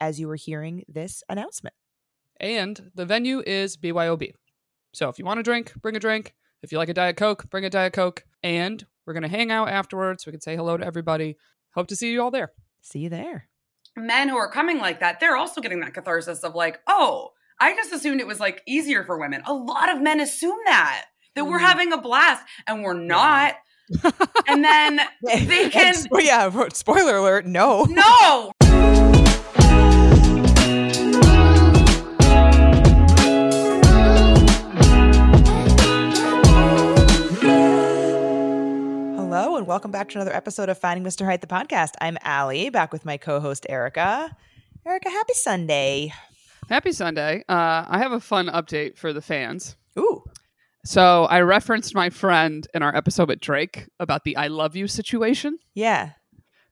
as you were hearing this announcement. And the venue is BYOB. So if you want a drink, bring a drink. If you like a Diet Coke, bring a Diet Coke. And we're going to hang out afterwards. We can say hello to everybody. Hope to see you all there. See you there. Men who are coming like that, they're also getting that catharsis of like, oh, I just assumed it was like easier for women. A lot of men assume that, that we're Mhm. having a blast and we're not. and then they can, well, yeah, spoiler alert, no. no. Hello and welcome back to another episode of Finding Mr. Height, the podcast. I'm Allie, back with my co-host Erica. Erica, happy Sunday. Happy Sunday. Uh, I have a fun update for the fans. Ooh. So I referenced my friend in our episode with Drake about the I love you situation. Yeah.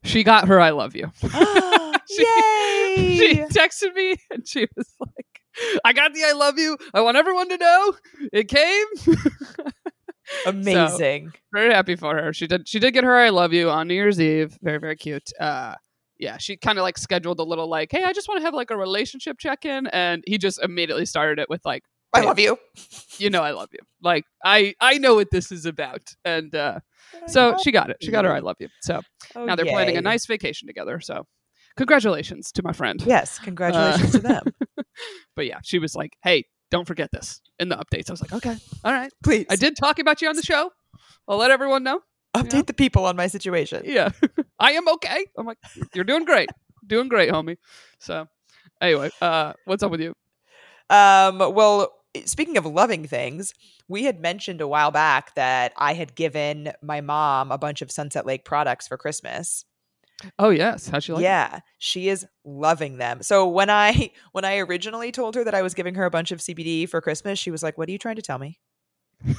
She got her I love you. Yay! she texted me and she was like, I got the I love you. I want everyone to know it came. Amazing. very happy for her. She did she did get her I love you on New Year's Eve. Very, very cute. Uh yeah, she kind of like scheduled a little like, hey, I just want to have like a relationship check-in. And he just immediately started it with like, I love you. you know I love you. Like I I know what this is about. And uh so she got it. She got her I love you. So Oh, now they're planning a nice vacation together. So congratulations to my friend. Yes, congratulations to them. But yeah, she was like, "Hey, don't forget this in the updates." I was like, "Okay, all right." Please. I did talk about you on the show. I'll let everyone know. update Yeah. the people on my situation. Yeah, I am okay. I'm like, "You're doing great, doing great, homie." So, anyway, uh, what's up with you? Um, well, speaking of loving things, we had mentioned a while back that I had given my mom a bunch of Sunset Lake products for Christmas. Oh yes, how'd you like? it? yeah, she is loving them. So when I when I originally told her that I was giving her a bunch of CBD for Christmas, she was like, "What are you trying to tell me?" and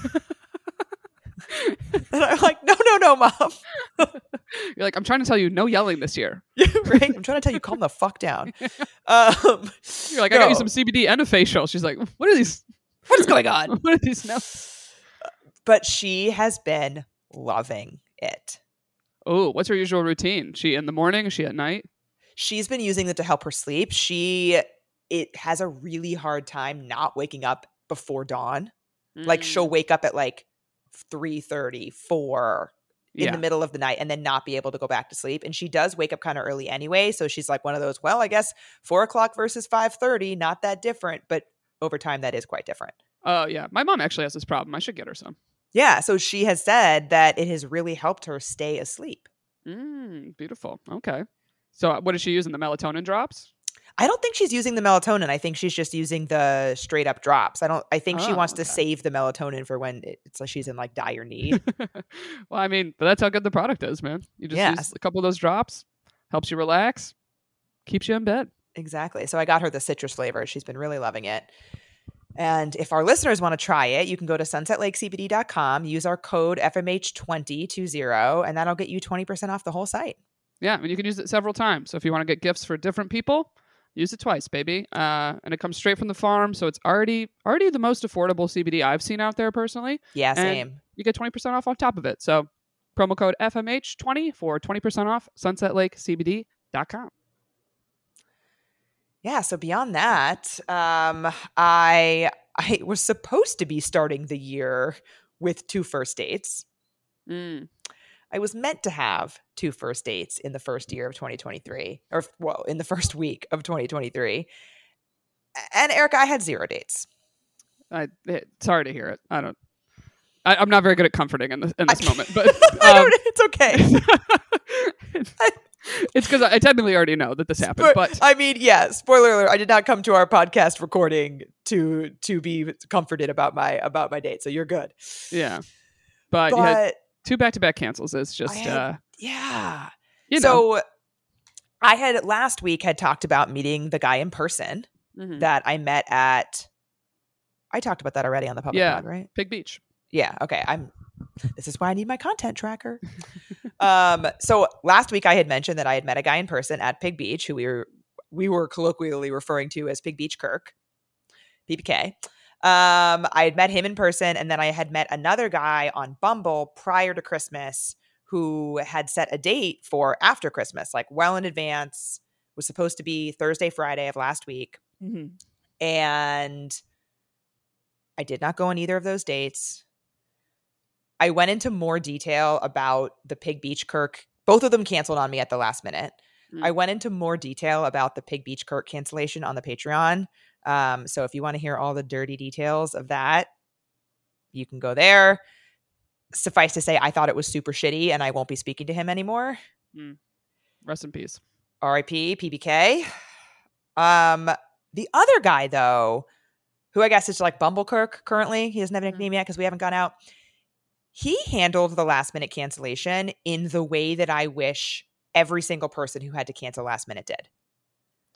I'm like, "No, no, no, mom. You're like, I'm trying to tell you, no yelling this year. right? I'm trying to tell you, calm the fuck down." Um, You're like, I got you some CBD and a facial. She's like, what are these? What is going on? What are these now? But she has been loving it. Oh, what's her usual routine? She in the morning? Is she at night? she's been using it to help her sleep. She it has a really hard time not waking up before dawn. Like Mm, she'll wake up at like 3:30, 4 in yeah. the middle of the night and then not be able to go back to sleep. And she does wake up kind of early anyway. So she's like one of those, well, I guess four o'clock versus 5:30, not that different, but over time that is quite different. Oh yeah, my mom actually has this problem. I should get her some. Yeah. So she has said that it has really helped her stay asleep. Mm, beautiful. Okay. So uh, what is she using? The melatonin drops? I don't think she's using the melatonin. I think she's just using the straight up drops. I don't. I think she Oh, wants to save the melatonin for when it's like she's in like dire need. well, I mean, but that's how good the product is, man. You just use a couple of those drops, helps you relax, keeps you in bed. exactly. So I got her the citrus flavor. She's been really loving it. And if our listeners want to try it, you can go to sunsetlakecbd.com, use our code FMH2020, and that'll get you 20% off the whole site. Yeah, and you can use it several times. So if you want to get gifts for different people, use it twice, baby. Uh, and it comes straight from the farm, so it's already already the most affordable CBD I've seen out there personally. Yeah, And- same. You get twenty percent off on top of it. So promo code FMH20 for twenty percent off. SunsetLakeCBD.com. Yeah, so beyond that, um, I I was supposed to be starting the year with two first dates. Mm. I was meant to have two first dates in the first year of 2023, or well, in the first week of 2023. And Erica, I had zero dates. I, eh, sorry to hear it. I don't. I, I'm not very good at comforting in this in this I- moment, but I um, it's okay. it's because I technically already know that this happened. Spo- But I mean, yeah. Spoiler alert: I did not come to our podcast recording to to be comforted about my about my date. So you're good. yeah, but, you had But two back to back cancels is just had- uh, yeah, you know so I had last week had talked about meeting the guy in person Mhm. that I met at. I talked about that already on the public Yeah. pod, right? Pig Beach. Yeah. Okay. I'm. This is why I need my content tracker. um. So last week I had mentioned that I had met a guy in person at Pig Beach who we were we were colloquially referring to as Pig Beach Kirk, PBK. Um. I had met him in person, and then I had met another guy on Bumble prior to Christmas who had set a date for after Christmas, like well in advance. Was supposed to be Thursday, Friday of last week Mhm. and I did not go on either of those dates. I went into more detail about the Pig Beach Kirk. Both of them canceled on me at the last minute. Mm. I went into more detail about the Pig Beach Kirk cancellation on the Patreon. Um, so if you want to hear all the dirty details of that, you can go there. Suffice to say, I thought it was super shitty and I won't be speaking to him anymore. Rest in peace. RIP PBK. Um, the other guy though, who I guess is like Bumblekirk currently, he doesn't have a nickname yet because we haven't gone out. He handled the last minute cancellation in the way that I wish every single person who had to cancel last minute did.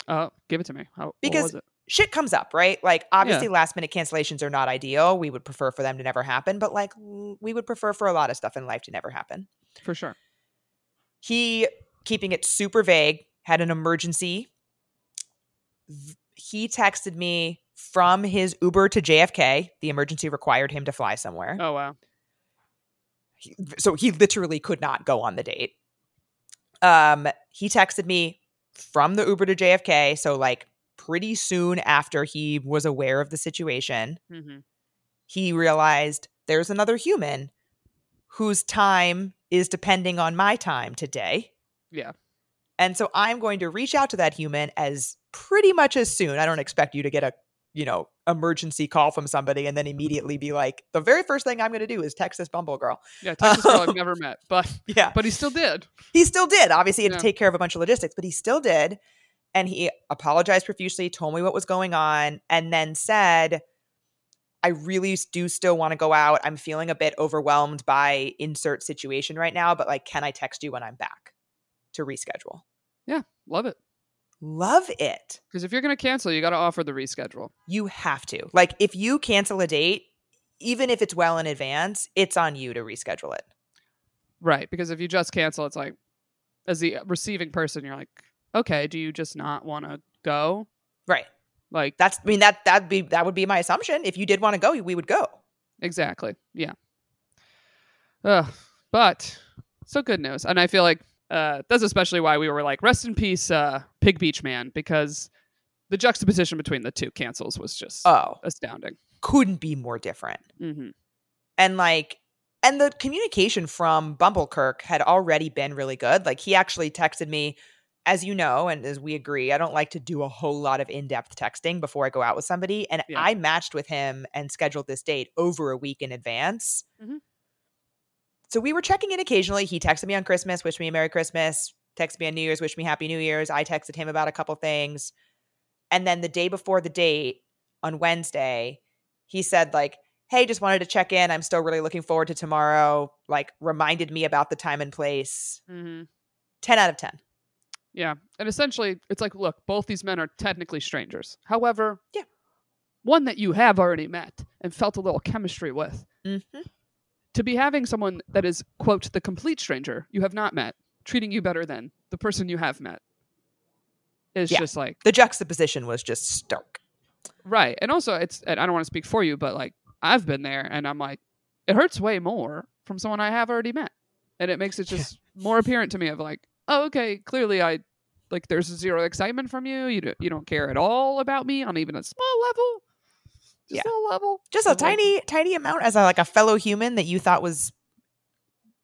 Oh, give it to me. How, Because- was it? Shit comes up, right? Like obviously last minute cancellations are not ideal. We would prefer for them to never happen, but like we would prefer for a lot of stuff in life to never happen. For sure. he keeping it super vague had an emergency he texted me from his uber to jfk the emergency required him to fly somewhere Oh wow. He- so he literally could not go on the date um he texted me from the uber to jfk so like pretty soon after he was aware of the situation hmm he realized there's another human whose time is depending on my time today. Yeah. And so I'm going to reach out to that human as pretty much as soon. I don't expect you to get a, you know, emergency call from somebody and then immediately be like, the very first thing I'm going to do is text this Bumble girl. Yeah, Texas girl I've never met, but Yeah. but he still did. He still did. Obviously, he had Yeah. to take care of a bunch of logistics, but he still did. And he apologized profusely, told me what was going on, and then said, I really do still want to go out. I'm feeling a bit overwhelmed by insert situation right now, but like, can I text you when I'm back to reschedule? Yeah, love it. Love it. Because if you're gonna cancel, you got to offer the reschedule. You have to. Like, if you cancel a date, even if it's well in advance, it's on you to reschedule it. Right. Because if you just cancel, it's like, as the receiving person, you're like, okay, do you just not want to go? Right. Like, That's, I mean, that, that'd be, that would be my assumption. If you did want to go, we would go. exactly. Yeah. Ugh. But so good news. And I feel like uh, that's especially why we were like, rest in peace, uh, Pig Beach Man, because the juxtaposition between the two cancels was just Oh, astounding. couldn't be more different. hmm and like and the communication from Bumblekirk had already been really good. Like he actually texted me, as you know, and as we agree, I don't like to do a whole lot of in-depth texting before I go out with somebody. And Yeah. I matched with him and scheduled this date over a week in advance. Mhm. So we were checking in occasionally. He texted me on Christmas, wished me a Merry Christmas, texted me on New Year's, wished me Happy New Year's. I texted him about a couple things. And then the day before the date on Wednesday, he said, like, hey, just wanted to check in. I'm still really looking forward to tomorrow. Like, reminded me about the time and place. hmm 10 out of 10. Yeah. And essentially, it's like, look, both these men are technically strangers. However, Yeah. one that you have already met and felt a little chemistry with. Mm-hmm. To be having someone that is, quote, the complete stranger you have not met, treating you better than the person you have met is Yeah. just like, The juxtaposition was just stark. right. And also, it's, and I don't want to speak for you, but like, I've been there and I'm like, it hurts way more from someone I have already met. And it makes it Yeah. just more apparent to me of like, oh, okay, clearly I like there's zero excitement from you. You don't, you don't care at all about me on even a small level. Just Yeah. a level. Just a tiny, tiny amount as a, like a fellow human that you thought was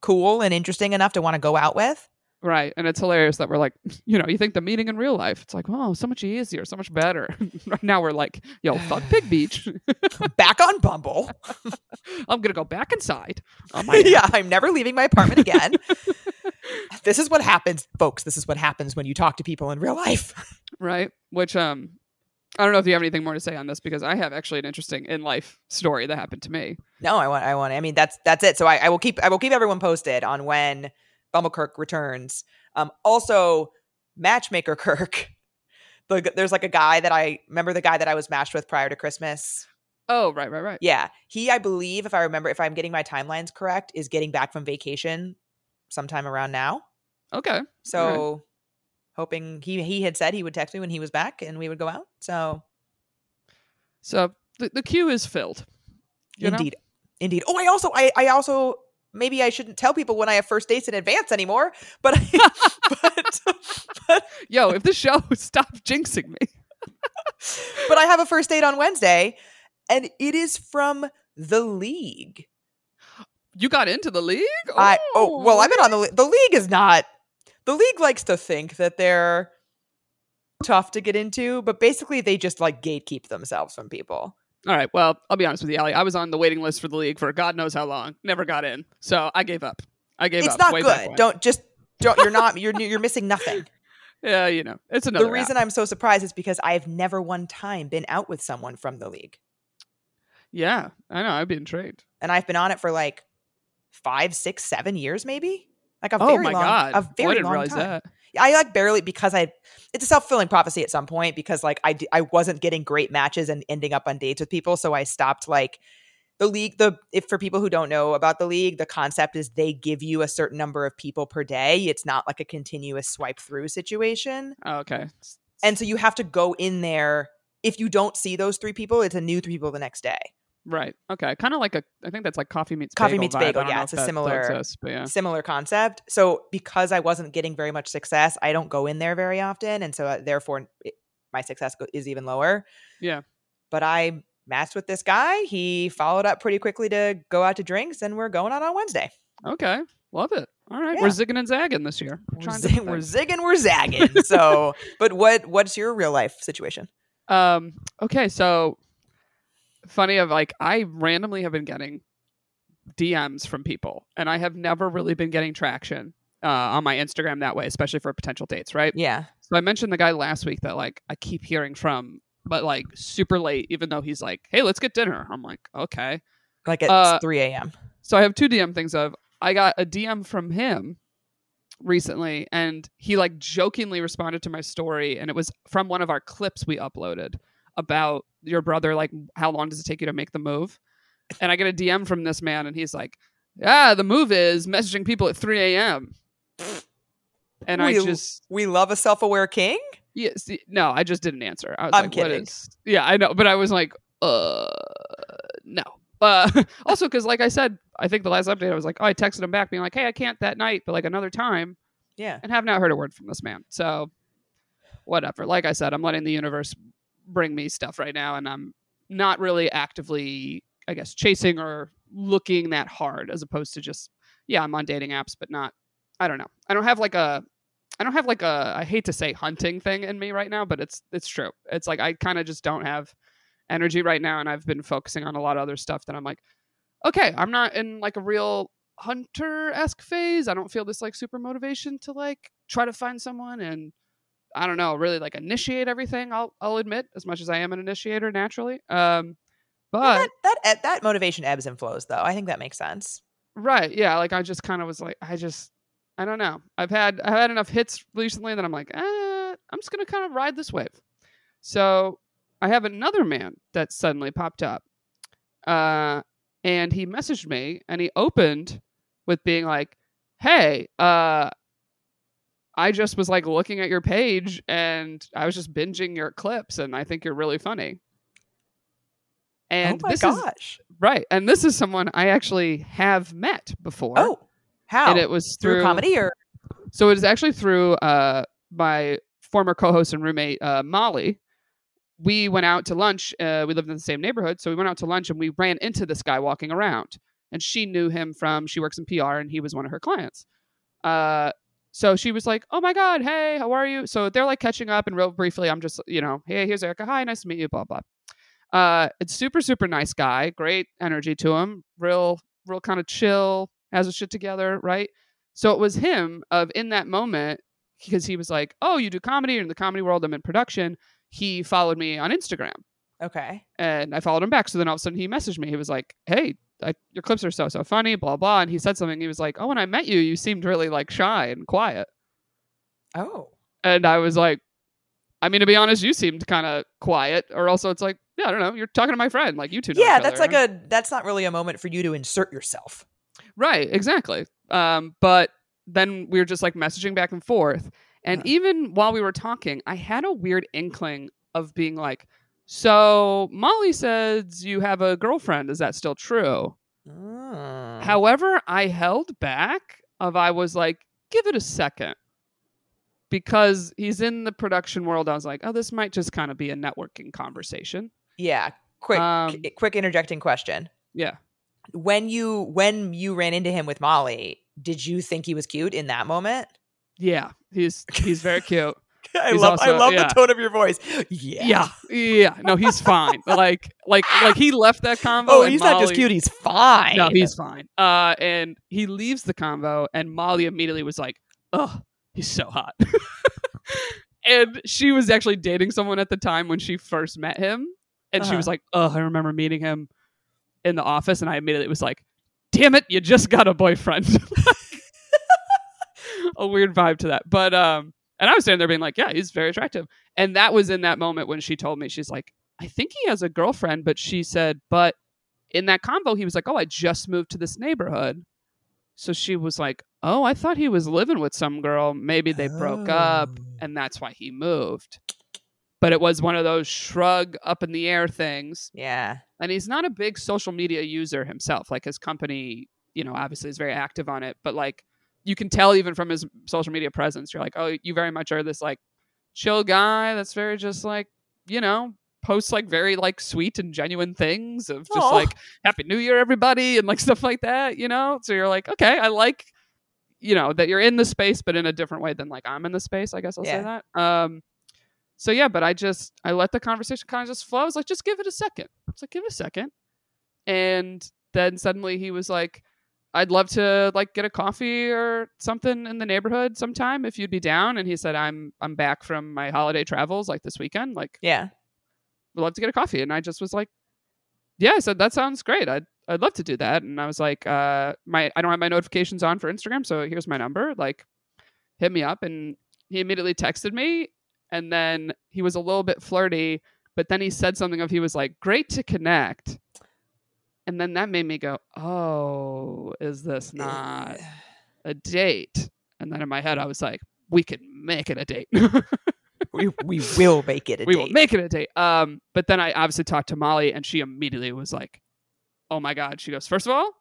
cool and interesting enough to want to go out with. Right. And it's hilarious that we're like, you know, you think the meeting in real life, it's like, oh, so much easier, so much better. now we're like, yo, fuck Pig Beach. Back on Bumble. I'm going to go back inside. yeah, I'm never leaving my apartment again. this is what happens, folks. This is what happens when you talk to people in real life. right? Which um I don't know if you have anything more to say on this because I have actually an interesting in life story that happened to me. No, I want, I want. I mean, that's that's it. So I, I will keep, I will keep everyone posted on when Bumblekirk returns. Um, also, matchmaker Kirk. The, there's like a guy that I remember the guy that I was matched with prior to Christmas. Oh, right, right, right. Yeah, he I believe if I remember if I'm getting my timelines correct is getting back from vacation sometime around now. Okay. So hoping he he had said he would text me when he was back and we would go out. So So the, the queue is filled. you know? indeed, indeed. Oh, I also I I also maybe I shouldn't tell people when I have first dates in advance anymore. But but but Yo, if the show stop jinxing me. but I have a first date on Wednesday, and it is from the league. You got into the league? I oh well, I've been on the oh, le- the league is not the league likes to think that they're tough to get into, but basically they just like gatekeep themselves from people. All right. Well, I'll be honest with you, Allie. I was on the waiting list for the league for God knows how long. Never got in. So I gave up. I gave It's up. not way good. Don't just don't. You're not. You're you're missing nothing. Yeah, you know, it's another. the reason app. I'm so surprised is because I've never one time been out with someone from the league, Yeah, I know. I'd be intrigued. and I've been on it for like five, six, seven years, maybe. Like a oh very my long, god! a very I didn't long realize time. that. I like barely because I it's a self fulfilling prophecy at some point because like I d- I wasn't getting great matches and ending up on dates with people, so I stopped like the league. The if for people who don't know about the league, the concept is they give you a certain number of people per day. It's not like a continuous swipe through situation, Oh, okay. and so you have to go in there. If you don't see those three people, it's a new three people the next day. Right. Okay. Kind of like a. I think that's like coffee meets Coffee bagel meets vibe. bagel, yeah, it's a similar- exists, yeah. Similar concept. So because I wasn't getting very much success, I don't go in there very often, and so uh, therefore it, my success go- is even lower. Yeah. but I matched with this guy. He followed up pretty quickly to go out to drinks, and we're going out on Wednesday. Okay. Love it. All right. Yeah. We're zigging and zagging this year. We're, trying zig- different we're zigging, we're zagging. so, but what what's your real life situation? Um. Okay. So funny of like I randomly have been getting DMs from people, and I have never really been getting traction uh, on my Instagram that way, especially for potential dates. Right. Yeah, So I mentioned the guy last week that like I keep hearing from, but like super late, even though he's like, "Hey, let's get dinner." I'm like, "Okay." like at Uh, three a.m. So I have two DM things of I got a DM from him recently and he like jokingly responded to my story and it was from one of our clips we uploaded about your brother like how long does it take you to make the move? And i get a dm from this man and he's like yeah the move is messaging people at 3 a.m and i just We love a self-aware king. yes no i just didn't answer. I was I'm like kidding. is yeah i know but i was like uh no. Uh also because like i said i think the last update i was like oh i texted him back being like hey i can't that night but like another time. Yeah, and have not heard a word from this man. So whatever. Like i said i'm letting the universe bring me stuff right now and i'm not really actively i guess chasing or looking that hard as opposed to just yeah i'm on dating apps but not i don't know. I don't have like a i don't have like a i hate to say hunting thing in me right now but it's it's true. It's like i kind of just don't have energy right now and i've been focusing on a lot of other stuff that i'm like okay i'm not in like a real hunter-esque phase. I don't feel this like super motivation to like try to find someone and i don't know really like initiate everything i'll i'll admit as much as i am an initiator naturally um but that, that that that motivation ebbs and flows, though. I think that makes sense. Right. Yeah. Like I just kind of was like, I just, I don't know. I've had, I've had enough hits recently that I'm like, eh, I'm just going to kind of ride this wave. So I have another man that suddenly popped up. Uh, and he messaged me and he opened with being like, Hey, uh, I just was like looking at your page and I was just binging your clips and I think you're really funny. And oh my this is! Right. And this is someone I actually have met before. oh, how? And it was through through, comedy or So it was actually through uh, my former co host and roommate, uh, Molly. We went out to lunch. Uh, we lived in the same neighborhood. So we went out to lunch and we ran into this guy walking around. And she knew him from, she works in PR and he was one of her clients. Uh, so she was like, "Oh my God, hey, how are you?" So they're like catching up, and real briefly, I'm just, you know, hey, here's Erica. Hi, nice to meet you. Blah blah. Uh, it's super super nice guy, great energy to him, real real kind of chill, has his shit together, right? So it was him of in that moment because he was like, "Oh, you do comedy You're in the comedy world. I'm in production." He followed me on Instagram, okay? and I followed him back. So then all of a sudden he messaged me. He was like, "Hey, I, your clips are so so funny." Blah blah. And he said something. He was like, "Oh, when I met you, you seemed really like shy and quiet." Oh, And I was like, I mean, to be honest, you seemed kind of quiet. Or also, it's like, yeah, I don't know. You're talking to my friend. Like, you two. know yeah, that's other. like a that's not really a moment for you to insert yourself. Right, exactly. Um, but then we were just like messaging back and forth. And Uh-huh. even while we were talking, I had a weird inkling of being like, so Molly says you have a girlfriend. Is that still true? Mm. However, I held back of I was like, give it a second. Because he's in the production world, I was like, oh, this might just kind of be a networking conversation. Yeah. Quick Um, qu- quick interjecting question. Yeah. When you when you ran into him with Molly, did you think he was cute in that moment? Yeah. He's he's very cute. I He's love I love yeah. the tone of your voice. Yeah. Yeah, yeah. No, he's fine. like, like, like he left that convo. Oh, he's not just cute, he's fine. No, he's fine. Uh, and he leaves the convo, and Molly immediately was like, "Oh, he's so hot." and she was actually dating someone at the time when she first met him, and she Uh-huh. was like, "Oh, I remember meeting him in the office," and I immediately was like, "Damn it, you just got a boyfriend." a weird vibe to that, but um, and I was standing there being like, "Yeah, he's very attractive," and that was in that moment when she told me she's like, "I think he has a girlfriend," but she said, "But." in that convo, he was like, "Oh, I just moved to this neighborhood." So she was like, "Oh, I thought he was living with some girl. Maybe they broke up, Oh. and that's why he moved." But it was one of those shrug up in the air things, Yeah. and he's not a big social media user himself. Like his company, you know, obviously is very active on it, but like you can tell even from his social media presence, you're like, "Oh, you very much are this like chill guy that's very just like, you know." posts like very like sweet and genuine things of just Aw. like happy new year everybody and like stuff like that you know? So you're like okay i like you know that you're in the space but in a different way than like i'm in the space i guess i'll say that. Um so yeah but i just i let the conversation kind of just flow. I was like just give it a second. It's like give it a second. And then suddenly he was like i'd love to like get a coffee or something in the neighborhood sometime if you'd be down and he said i'm i'm back from my holiday travels like this weekend like Yeah. would love to get a coffee. And I just was like, yeah, I said, that sounds great. I'd, I'd love to do that. And I was like, uh, my, I don't have my notifications on for Instagram. So here's my number. Like, hit me up. And he immediately texted me. And then he was a little bit flirty, but then he said something of, he was like, great to connect. And then that made me go, oh, is this not a date? And then in my head, I was like, we can make it a date. we we will make it a we date. will make it a date. Um, but then I obviously talked to Molly, and she immediately was like, "Oh my god!" She goes, first of all,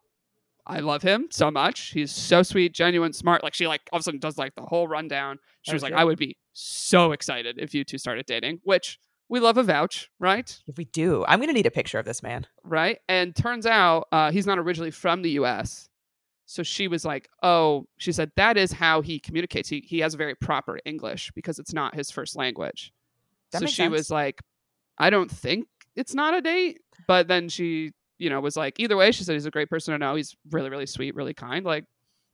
I love him so much. He's so sweet, genuine, smart." Like she like all of a sudden does like the whole rundown. She was like. "I would be so excited if you two started dating," which we love a vouch, right? If we do, I'm gonna need a picture of this man. Right. And turns out uh, he's not originally from the U.S. So she was like, "Oh," she said, "That is how he communicates. He he has a very proper English because it's not his first language." That so she sense. was like, I don't think it's not a date. But then she, you know, was like, either way, she said he's a great person to know. He's really, really sweet, really kind. Like,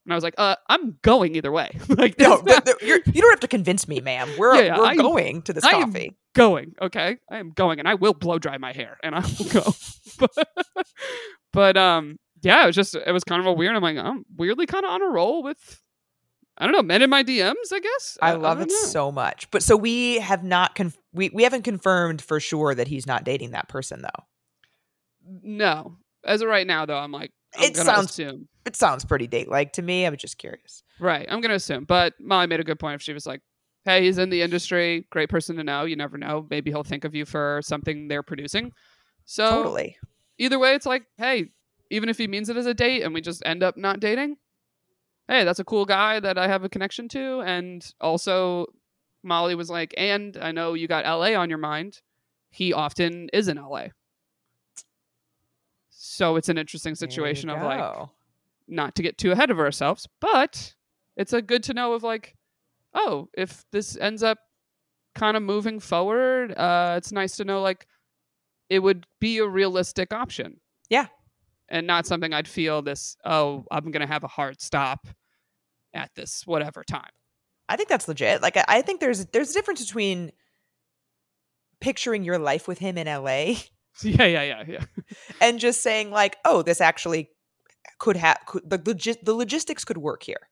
and I was like, uh, I'm going either way. like, No, not- th- th- you're, you don't have to convince me, ma'am. We're Yeah, yeah, we're I'm- going to this I am coffee. going. Okay, I am going, and I will blow dry my hair, and I will go. but, but um, yeah, it was just it was kind of a weird. I'm like, I'm weirdly kind of on a roll with. I don't know, men in my DMs, I guess. I love don't it know. so much. But so we have not conf- we we haven't confirmed for sure that he's not dating that person though. No, as of right now, though, I'm like, I'm It sounds- assume. It sounds pretty date like to me. I'm just curious. Right. I'm gonna assume. But Molly made a good point if she was like, Hey, he's in the industry, great person to know. You never know. Maybe he'll think of you for something they're producing. So totally. either way, it's like, hey, even if he means it as a date and we just end up not dating, hey, that's a cool guy that I have a connection to. And also Molly was like, and I know you got LA on your mind. He often is in LA. So it's an interesting situation of like. Not to get too ahead of ourselves, but it's a good to know of like, oh, if this ends up kind of moving forward, uh, it's nice to know like it would be a realistic option. Yeah. And not something I'd feel this, oh, I'm gonna have a hard stop at this whatever time. I think that's legit. Like I, I think there's there's a difference between picturing your life with him in LA yeah, yeah, yeah, yeah. and just saying like, oh, this actually could have could, the logis- the logistics could work here.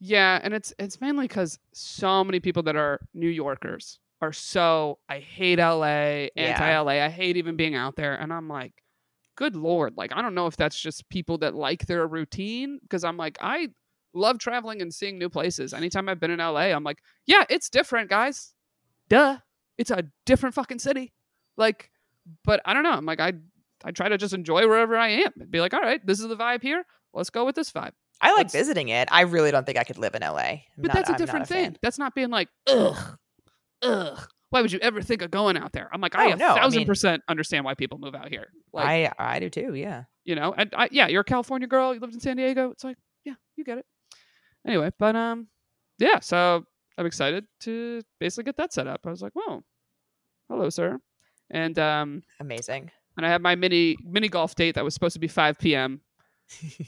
Yeah, and it's it's mainly because so many people that are New Yorkers are so I hate LA, anti LA. I hate even being out there, and I'm like, good lord, like I don't know if that's just people that like their routine because I'm like I love traveling and seeing new places. Anytime I've been in LA, I'm like, yeah, it's different, guys. Duh, it's a different fucking city. Like, but I don't know. I'm like I I try to just enjoy wherever I am and be like, all right, this is the vibe here. Let's go with this vibe. I like That's- visiting it. I really don't think I could live in LA. I'm But not- that's a I'm different fan. thing. That's not being like, ugh, ugh. Why would you ever think of going out there? I'm like, I Oh, a no, I thousand mean- percent understand why people move out here. Like, I I do too. Yeah. you know, and I, yeah, you're a California girl. You lived in San Diego. It's like, yeah, you get it. Anyway, but um, yeah. So I'm excited to basically get that set up. I was like, whoa, hello, sir, and um, Amazing. And I had my mini mini golf date that was supposed to be 5 p.m.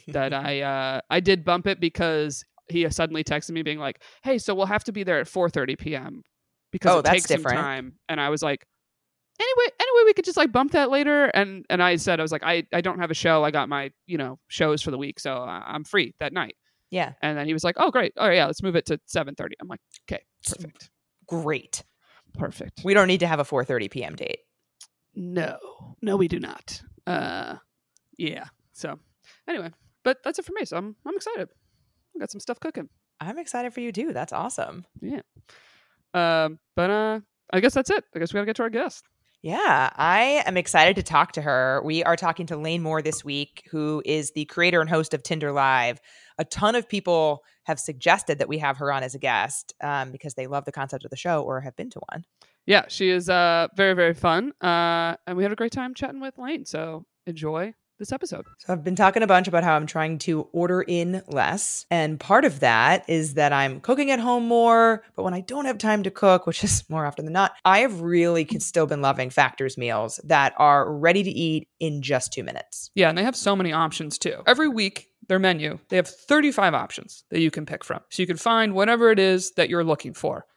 that I uh I did bump it because he suddenly texted me being like, "Hey, so we'll have to be there at 4:30 p.m. because Oh, it takes different. some time." And I was like, "Anyway, anyway, we could just like bump that later." And and I said I was like, "I I don't have a show. I got my, you know, shows for the week, so I'm free that night." yeah. And then he was like, "Oh, great. Oh, yeah, let's move it to 7:30." I'm like, "Okay, perfect. Great. Perfect." We don't need to have a 4:30 p.m. date. No, no, we do not. Uh, yeah. So, anyway, but that's it for me. So I'm I'm excited. I got some stuff cooking. I'm excited for you too. That's awesome. Yeah. Um, but uh, I guess that's it. I guess we gotta get to our guest. Yeah, I am excited to talk to her. We are talking to Lane Moore this week, who is the creator and host of Tinder Live. A ton of people have suggested that we have her on as a guest um, because they love the concept of the show or have been to one. Yeah, she is uh very very fun. Uh, and we had a great time chatting with Lane. So enjoy this episode. So I've been talking a bunch about how I'm trying to order in less. And part of that is that I'm cooking at home more. But when I don't have time to cook, which is more often than not, I have really still been loving Factors meals that are ready to eat in just two minutes. Yeah, and they have so many options too. Every week, their menu, they have 35 options that you can pick from. So you can find whatever it is that you're looking for.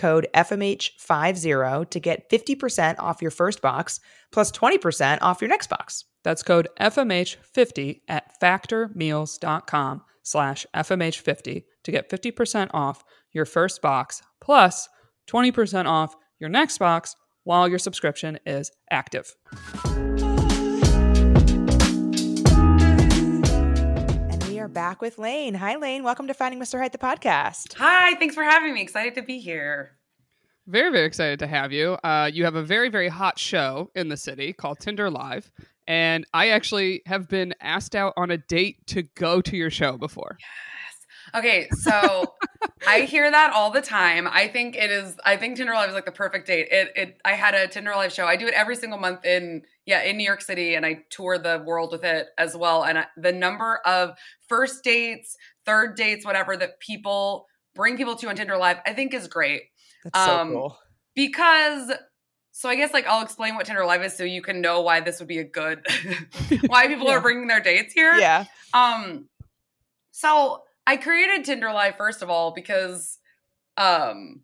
code FMH50 to get 50% off your first box plus 20% off your next box. That's code FMH50 at factormeals.com slash FMH50 to get 50% off your first box plus 20% off your next box while your subscription is active. Back with Lane. Hi, Lane. Welcome to Finding Mr. Height, the podcast. Hi, thanks for having me. Excited to be here. Very, very excited to have you. Uh, you have a very, very hot show in the city called Tinder Live. And I actually have been asked out on a date to go to your show before. Okay, so I hear that all the time. I think it is. I think Tinder Live is like the perfect date. It. It. I had a Tinder Live show. I do it every single month in yeah in New York City, and I tour the world with it as well. And I, the number of first dates, third dates, whatever that people bring people to on Tinder Live, I think is great That's so Um, cool. because. So I guess like I'll explain what Tinder Live is so you can know why this would be a good why people Yeah. are bringing their dates here. Yeah. Um, so I created Tinder Live first of all because, um,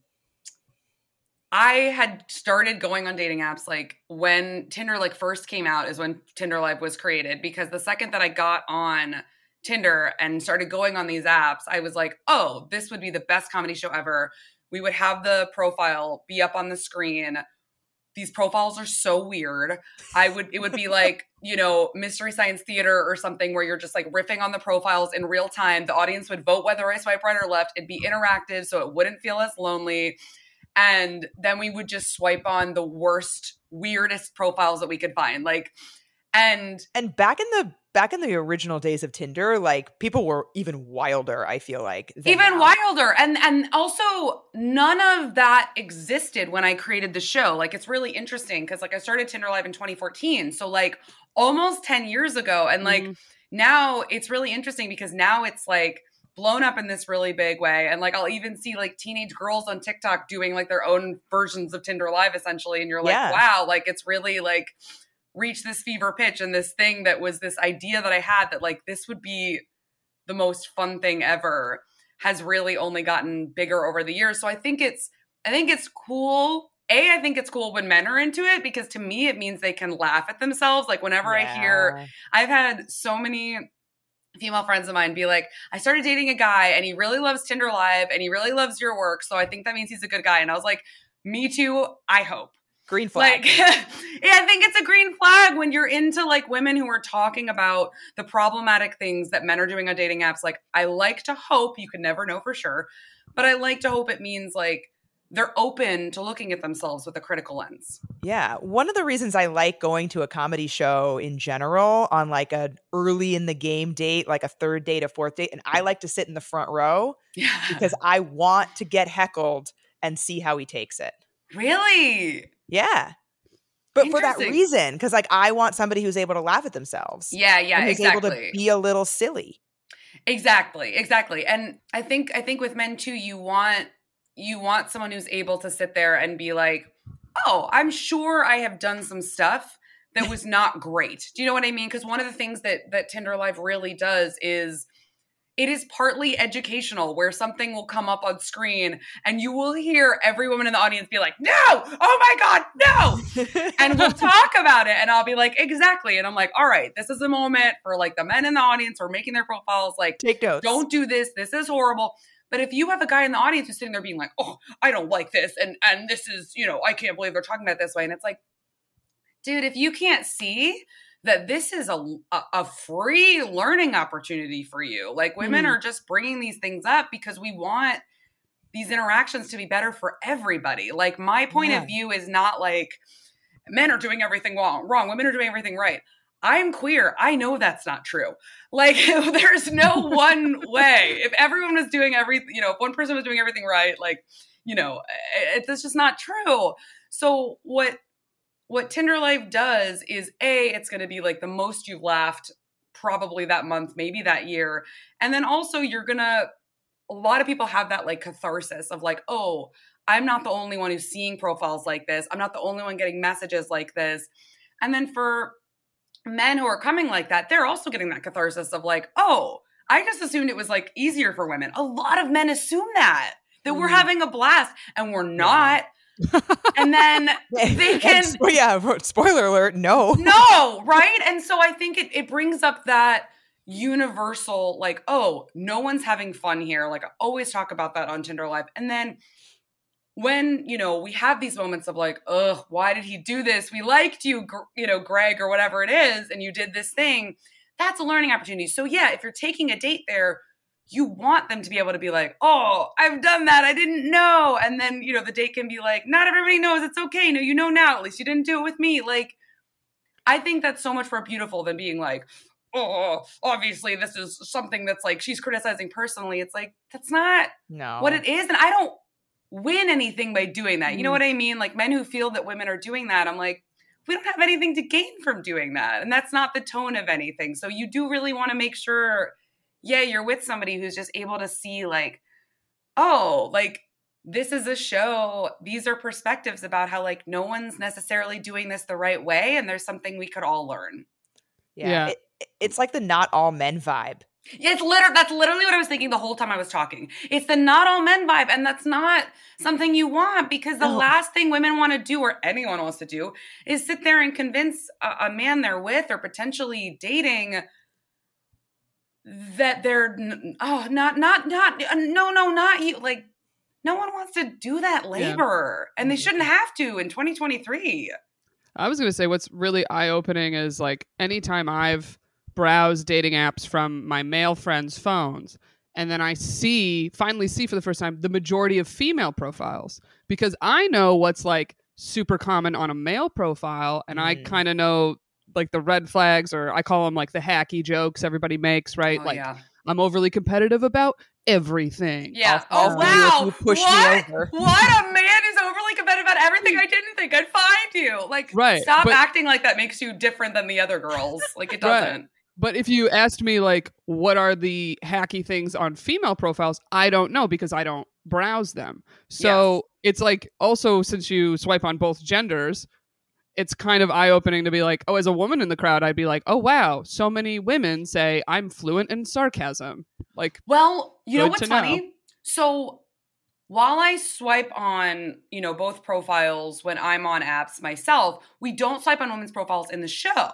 I had started going on dating apps like when Tinder like first came out is when Tinder Live was created because the second that I got on Tinder and started going on these apps, I was like, oh, this would be the best comedy show ever. We would have the profile be up on the screen. These profiles are so weird. I would it would be like, you know, Mystery Science Theater or something where you're just like riffing on the profiles in real time. The audience would vote whether I swipe right or left. It'd be interactive so it wouldn't feel as lonely. And then we would just swipe on the worst, weirdest profiles that we could find. Like and And back in the back in the original days of Tinder, like people were even wilder, I feel like. even now. wilder and and also none of that existed when i created the show like it's really interesting because like i started tinder live in 2014 so like almost 10 years ago and like Mhm. now it's really interesting because now it's like blown up in this really big way. And like I'll even see like teenage girls on TikTok doing like their own versions of Tinder Live essentially. And you're like, Yeah. wow, like it's really like reached this fever pitch and this thing that was this idea that I had that like this would be the most fun thing ever has really only gotten bigger over the years. So I think it's I think it's cool. A, I think it's cool when men are into it because to me it means they can laugh at themselves. Like whenever I hear I've had so many female friends of mine be like, I started dating a guy and he really loves Tinder Live and he really loves your work. So I think that means he's a good guy. And I was like, me too. I hope. Green flag. Like, yeah, I think it's a green flag when you're into like women who are talking about the problematic things that men are doing on dating apps. Like, I like to hope, you can never know for sure, but I like to hope it means like they're open to looking at themselves with a critical lens. Yeah, one of the reasons I like going to a comedy show in general on like a early in the game date, like a third date, a fourth date, and I like to sit in the front row Yeah. because I want to get heckled and see how he takes it. really? Yeah. But for that reason, because like I want somebody who's able to laugh at themselves. Yeah, yeah, and who's exactly. able to be a little silly. Exactly, exactly. And I think I think with men too, you want you want someone who's able to sit there and be like, "Oh, I'm sure I have done some stuff that was not great." Do you know what I mean? Because one of the things that that Tinder Live really does is it is partly educational where something will come up on screen and you will hear every woman in the audience be like, "No! Oh my god, no!" and we'll talk about it and I'll be like, exactly. And I'm like, all right, this is a moment for like the men in the audience who are making their profiles like, Take notes. don't do this. This is horrible. But if you have a guy in the audience who's sitting there being like, oh, I don't like this, and and this is, you know, I can't believe they're talking about it this way. And it's like, dude, if you can't see that this is a, a, free learning opportunity for you, like women Mhm. are just bringing these things up because we want these interactions to be better for everybody. Like my point Yeah. of view is not like men are doing everything wrong, wrong, women are doing everything right. I'm queer. I know that's not true. Like there's no one way. If everyone was doing everything, you know, if one person was doing everything right, like, you know, it, it's just not true. So what what Tinder Live does is a it's going to be like the most you've laughed probably that month, maybe that year. And then also you're going to a lot of people have that like catharsis of like, "Oh, I'm not the only one who's seeing profiles like this. I'm not the only one getting messages like this." And then for men who are coming like that, they're also getting that catharsis of like, "Oh, I just assumed it was like easier for women." A lot of men assume that that we're Mhm. having a blast and we're not. And then they can spo- yeah, spoiler alert, no. no, right? And so I think it, it brings up that universal, like, oh, no one's having fun here. Like, I always talk about that on Tinder Live. And then when, you know, we have these moments of like, ugh, why did he do this? We liked you, you know, Greg or whatever it is, and you did this thing. That's a learning opportunity. So, yeah, if you're taking a date there, you want them to be able to be like, oh, I've done that. I didn't know. And then, you know, the date can be like, not everybody knows. It's okay. No, you know now. At least you didn't do it with me. Like, I think that's so much more beautiful than being like, oh, obviously this is something that's like she's criticizing personally. It's like, that's not No. what it is. And I don't win anything by doing that. You know Mm. what I mean? Like men who feel that women are doing that, I'm like, we don't have anything to gain from doing that. And that's not the tone of anything. So you do really want to make sure, yeah, you're with somebody who's just able to see, like, oh, like, this is a show. These are perspectives about how, like, no one's necessarily doing this the right way. And there's something we could all learn. Yeah. Yeah. It, it's like the not all men vibe. Yeah, it's literally that's literally what I was thinking the whole time I was talking. It's the not all men vibe, and that's not something you want because the No. last thing women want to do, or anyone wants to do, is sit there and convince a, a man they're with or potentially dating that they're oh not not not uh, no no not you like no one wants to do that labor and they shouldn't have to in 2023 I was going to say what's really eye opening is like anytime I've browsed dating apps from my male friends' phones, and then I see, finally see for the first time, the majority of female profiles because I know what's like super common on a male profile, and I Mm. kind of know like the red flags, or I call them like the hacky jokes everybody makes, right? Oh, like yeah. I'm overly competitive about everything. yeah. I'll oh you if wow. you push me what? over. what? A man is overly competitive about everything i didn't think i'd find you. Like Right, stop but- acting like that makes you different than the other girls. Like it doesn't. But if you asked me like what are the hacky things on female profiles, I don't know because I don't browse them. So it's like also since you swipe on both genders, it's kind of eye opening to be like, oh, as a woman in the crowd, I'd be like, oh wow, so many women say I'm fluent in sarcasm. Like, Well, you know what's to know. funny? So while I swipe on, you know, both profiles when I'm on apps myself, we don't swipe on women's profiles in the show,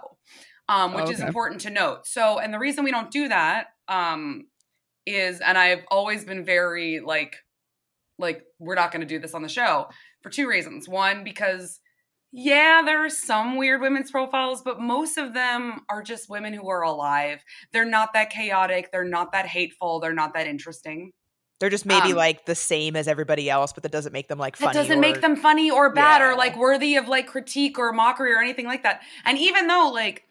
um, which is Okay. important to note. So, and the reason we don't do that um, is, and I've always been very like, like we're not going to do this on the show for two reasons. One, because yeah, there are some weird women's profiles, but most of them are just women who are alive. They're not that chaotic. They're not that hateful. They're not that interesting. They're just maybe Um, like the same as everybody else, but that doesn't make them like That doesn't or- make them funny or bad Yeah. or like worthy of like critique or mockery or anything like that. And even though like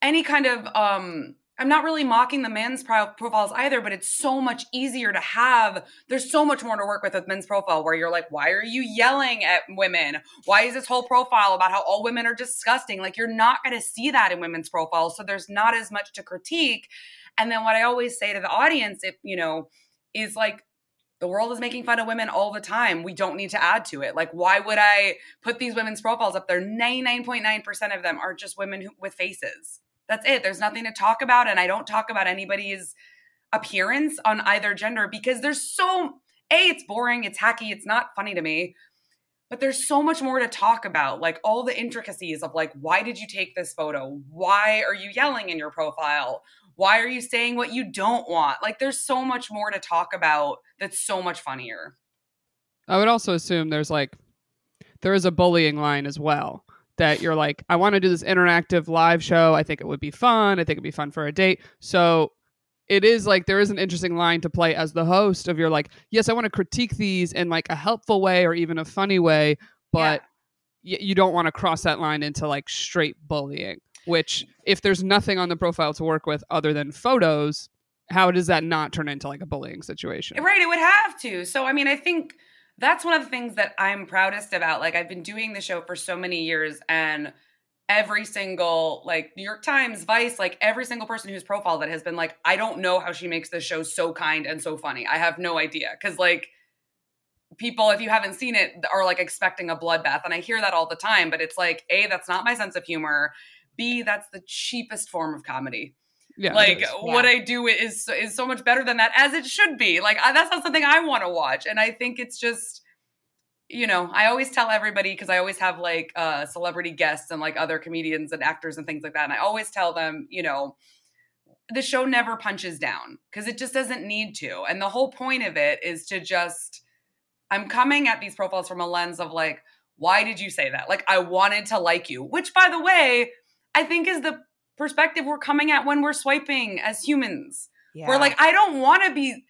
any kind of um I'm not really mocking the men's pro- profiles either, but it's so much easier to have. There's so much more to work with with men's profile where you're like, why are you yelling at women? Why is this whole profile about how all women are disgusting? Like, you're not going to see that in women's profiles. So there's not as much to critique. And then what I always say to the audience, if you know, is like, the world is making fun of women all the time. We don't need to add to it. Like, why would I put these women's profiles up there? 99.9% of them are just women who, with faces. That's it. There's nothing to talk about. And I don't talk about anybody's appearance on either gender because there's so, A, it's boring, it's hacky, it's not funny to me. But there's so much more to talk about, like all the intricacies of like, why did you take this photo? Why are you yelling in your profile? Why are you saying what you don't want? Like, there's so much more to talk about that's so much funnier. I would also assume there's like there is a bullying line as well that you're like, I want to do this interactive live show. I think it would be fun. I think it'd be fun for a date. So it is like there is an interesting line to play as the host of you're like, yes, I want to critique these in like a helpful way or even a funny way, but y- you don't want to cross that line into like straight bullying. Which, if there's nothing on the profile to work with other than photos, how does that not turn into like a bullying situation? Right, it would have to. So, I mean, I think that's one of the things that I'm proudest about. Like, I've been doing the show for so many years, and every single, like, New York Times, Vice, like, every single person who's profiled that has been like, I don't know how she makes this show so kind and so funny. I have no idea. Cause, like, people, if you haven't seen it, are like expecting a bloodbath. And I hear that all the time, but it's like, A, that's not my sense of humor. B, that's the cheapest form of comedy Yeah, like is. what I do is is so much better than that as it should be. Like I, that's not something I want to watch, and I think it's just, you know, I always tell everybody because I always have like uh, celebrity guests and like other comedians and actors and things like that, and I always tell them, you know, the show never punches down because it just doesn't need to, and the whole point of it is to just, I'm coming at these profiles from a lens of like, why did you say that? Like I wanted to like you, which by the way, I think is the perspective we're coming at when we're swiping as humans. Yeah. We're like, I don't want to be,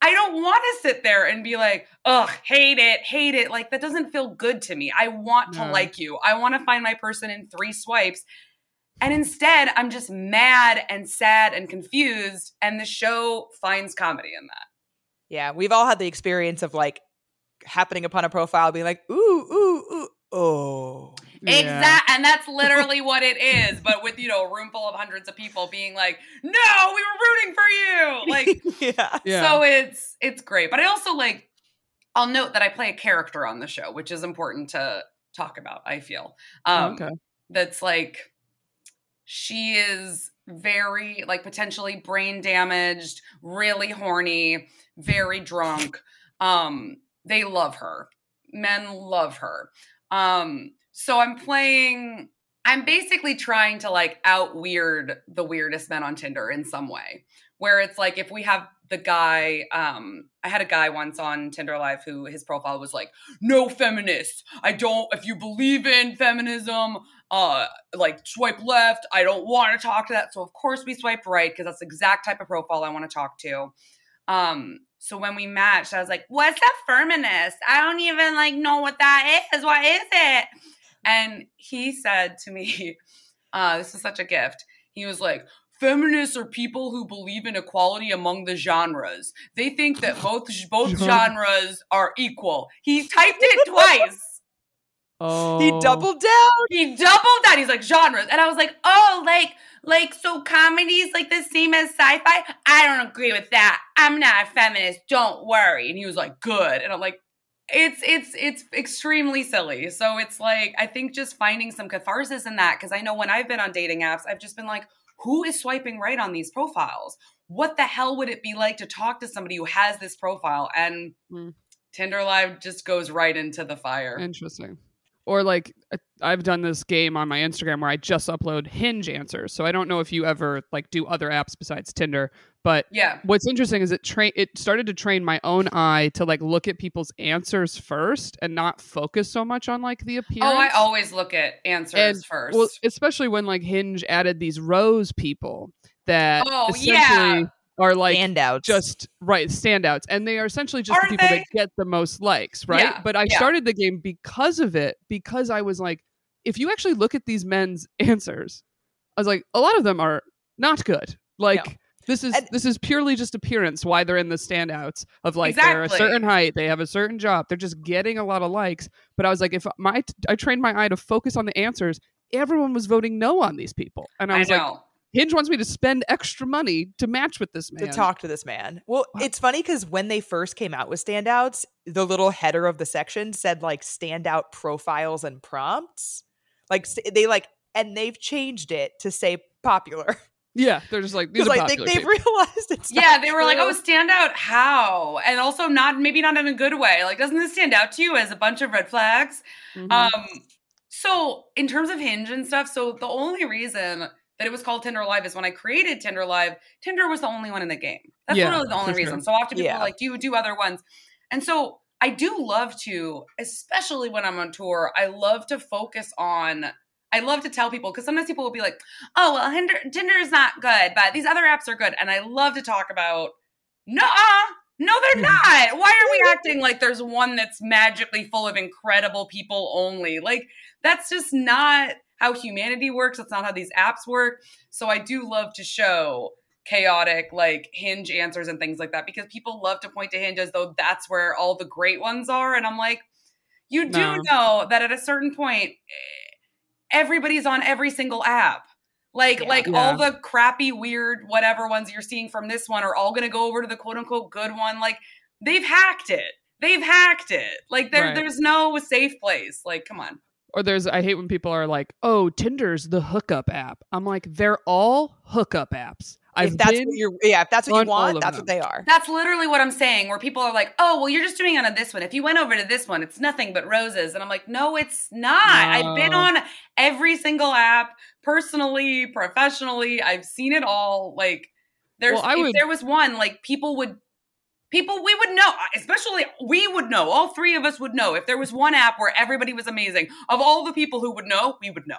I don't want to sit there and be like, ugh, hate it, hate it. Like, that doesn't feel good to me. I want to like you. I want to find my person in three swipes. And instead, I'm just mad and sad and confused. And the show finds comedy in that. Yeah, we've all had the experience of like happening upon a profile, being like, ooh, ooh, ooh, oh. Yeah. Exact, and that's literally what it is. But with you know a room full of hundreds of people being like, "No, we were rooting for you!" Like, yeah. Yeah. so it's it's great. But I also like, I'll note that I play a character on the show, which is important to talk about. I feel, um, okay. that's like, she is very like potentially brain damaged, really horny, very drunk. Um, they love her. Men love her. Um, so I'm playing I'm basically trying to like out weird the weirdest men on Tinder in some way. Where it's like if we have the guy, um, I had a guy once on Tinder Live who his profile was like, no feminists. I don't if you believe in feminism, uh like swipe left. I don't want to talk to that. So of course we swipe right because that's the exact type of profile I want to talk to. Um, so when we matched, I was like, "What's a feminist? I don't even like know what that is. What is it?" And he said to me, uh, "This is such a gift." He was like, "Feminists are people who believe in equality among the genres. They think that both both genres are equal." He typed it twice. Oh, He doubled down. He doubled down. He's like genres, and I was like, "Oh." oh, like, like, so comedy's like the same as sci-fi. I don't agree with that. I'm not a feminist. Don't worry. And he was like, good. And I'm like, it's it's it's extremely silly. So it's like I think just finding some catharsis in that because I know when I've been on dating apps, I've just been like, who is swiping right on these profiles? What the hell would it be like to talk to somebody who has this profile? And Mm. Tinder Live just goes right into the fire. Interesting. Or like I've done this game on my Instagram where I just upload Hinge answers. So I don't know if you ever like do other apps besides Tinder, but yeah. what's interesting is it train it started to train my own eye to like look at people's answers first and not focus so much on like the appearance. Oh, I always look at answers And, first. Well, especially when like Hinge added these rose people that Oh, yeah. Are like Standouts. just right standouts and they are essentially just Aren't the people they? that get the most likes right Yeah, but i yeah. started the game because of it because i was like if you actually look at these men's answers i was like a lot of them are not good like this is And- this is purely just appearance why they're in the standouts of like they're a certain height they have a certain job they're just getting a lot of likes but i was like if my i trained my eye to focus on the answers everyone was voting no on these people and i I was like know. Hinge wants me to spend extra money to match with this man to talk to this man. Well, Wow. it's funny because when they first came out with standouts, the little header of the section said like standout profiles and prompts. Like they like, and they've changed it to say popular Yeah, they're just like these because are I think they've people. realized it's yeah, not they were like, "Oh, stand out how?" And also not maybe not in a good way. Like, doesn't this stand out to you as a bunch of red flags? Mhm. Um, so in terms of Hinge and stuff, so the only reason that it was called Tinder Live is when I created Tinder Live, Tinder was the only one in the game. That's Yeah, literally the only for sure. reason. So often people Yeah. are like, do you do other ones? And so I do love to, especially when I'm on tour, I love to focus on I love to tell people because sometimes people will be like, "Oh, well, Tinder Tinder is not good, but these other apps are good." And I love to talk about, no, no, they're mm-hmm. not. Why are we mm-hmm. acting like there's one that's magically full of incredible people only? Like that's just not how humanity works. That's not how these apps work. So I do love to show chaotic like hinge answers and things like that because people love to point to hinge as though that's where all the great ones are and i'm like you do No. know that at a certain point eh, everybody's on every single app like Yeah. like Yeah. all the crappy weird whatever ones you're seeing from this one are all going to go over to the quote unquote good one like they've hacked it they've hacked it like there Right. there's no safe place like come on or there's I hate when people are like, "Oh, Tinder's the hookup app." I'm like, "They're all hookup apps." I've if that's been what you're, yeah, if that's what you want, that's them. what they are. That's literally what I'm saying, where people are like, oh, well, you're just doing it on this one. If you went over to this one, it's nothing but roses. And I'm like, no, it's not. I've been on every single app, personally, professionally. I've seen it all. Like, there's, Well, I if would- there was one, like, people would, people, we would know, uh, especially we would know, all three of us would know. If there was one app where everybody was amazing, of all the people who would know, we would know.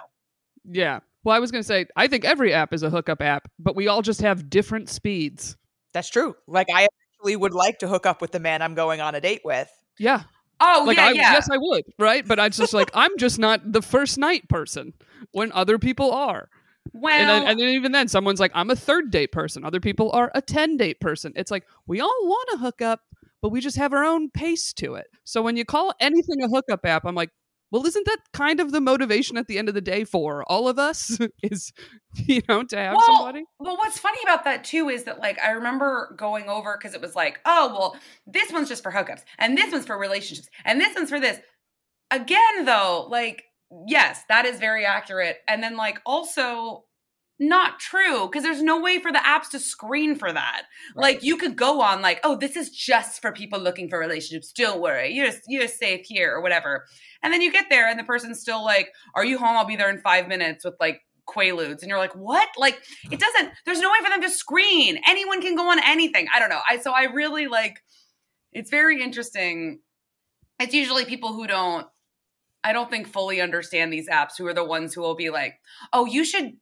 yeah. Well, I was gonna say I think every app is a hookup app, but we all just have different speeds. That's true. Like I actually would like to hook up with the man I'm going on a date with. Yeah, Oh, like yeah, I, yeah. yes, I would, right? But I just like I'm just not the first night person when other people are. Well, and, then, and then even then, someone's like, I'm a third date person. Other people are a 10 date person. It's like, we all want to hook up, but we just have our own pace to it. So when you call anything a hookup app, I'm like, well, isn't that kind of the motivation at the end of the day for all of us? is, you know, to have Well, somebody? Well, what's funny about that too is that like I remember going over because it was like, oh well, this one's just for hookups, and this one's for relationships, and this one's for this. Again, though, like yes, that is very accurate, and then like also not true because there's no way for the apps to screen for that. Like you could go on like, oh, this is just for people looking for relationships. Don't worry, you're you're safe here or whatever. And then you get there and the person's still like, are you home? I'll be there in five minutes with like quaaludes. And you're like what? Like it doesn't there's no way for them to screen. Anyone can go on anything. I don't know. I so i really like it's very interesting. It's usually people who don't i don't think fully understand these apps who are the ones who will be like oh you should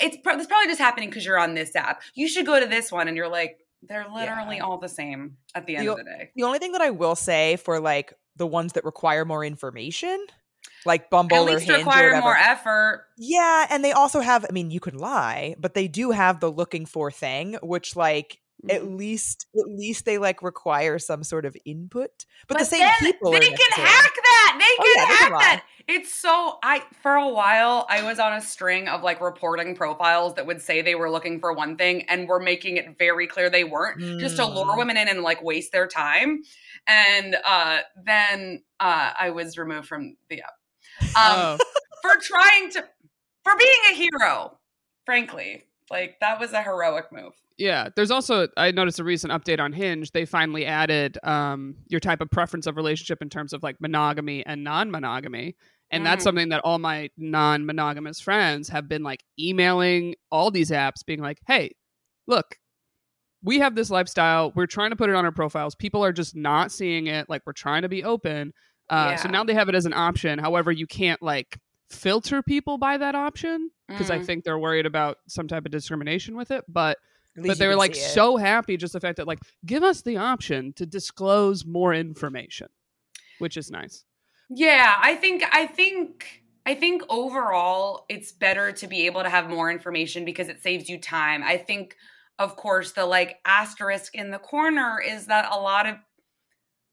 it's, pro- it's probably just happening because you're on this app you should go to this one and you're like they're literally Yeah. all the same at the end The of the day The only thing that I will say for like the ones that require more information, like Bumble or Hinge or require whatever. more effort Yeah, and they also have. I mean, you can lie, but they do have the looking for thing, which like at Mhm. least at least they like require some sort of input. But, But the same people they can hack that. They Oh, can yeah, hack that. It's so I for a while I was on a string of like reporting profiles that would say they were looking for one thing and were making it very clear they weren't just to lure Mm. women in and like waste their time. And uh then uh I was removed from the app. Um Oh, for trying to for being a hero, frankly. Like that was a heroic move. Yeah. There's also I noticed a recent update on Hinge. They finally added um your type of preference of relationship in terms of like monogamy and non-monogamy. And that's Mm. something that all my non-monogamous friends have been like emailing all these apps being like, "Hey, look, we have this lifestyle. We're trying to put it on our profiles. People are just not seeing it. Like we're trying to be open. Uh, So now they have it as an option. However, you can't like filter people by that option because I Mm. think they're worried about some type of discrimination with it. But but they were like so happy just the fact that like give us the option to disclose more information, which is nice. Yeah, I think I think I think overall it's better to be able to have more information because it saves you time. I think of course the like asterisk in the corner is that a lot of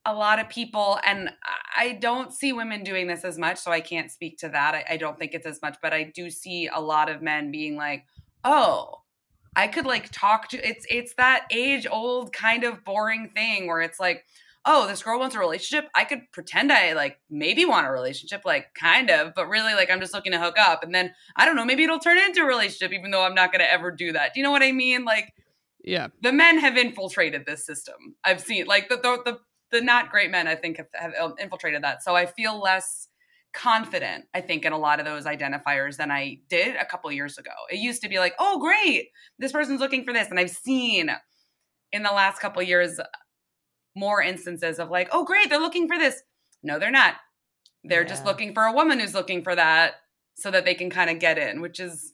a lot of people and I don't see women doing this as much, so I can't speak to that. I, I don't think it's as much, but I do see a lot of men being like, "Oh, I could like talk to." It's it's that age old kind of boring thing where it's like, "Oh, this girl wants a relationship. I could pretend I like maybe want a relationship, like kind of, but really like I'm just looking to hook up, and then I don't know, maybe it'll turn into a relationship, even though I'm not going to ever do that." Do you know what I mean? Like Yeah. the men have infiltrated this system. I've seen like the the the, the not great men. I think have, have um, infiltrated that. So I feel less confident. I think in a lot of those identifiers than I did a couple years ago. It used to be like, oh great, this person's looking for this, and I've seen in the last couple years more instances of like, oh great, they're looking for this. No, they're not. They're just looking for a woman who's looking for that so that they can kind of get in, which is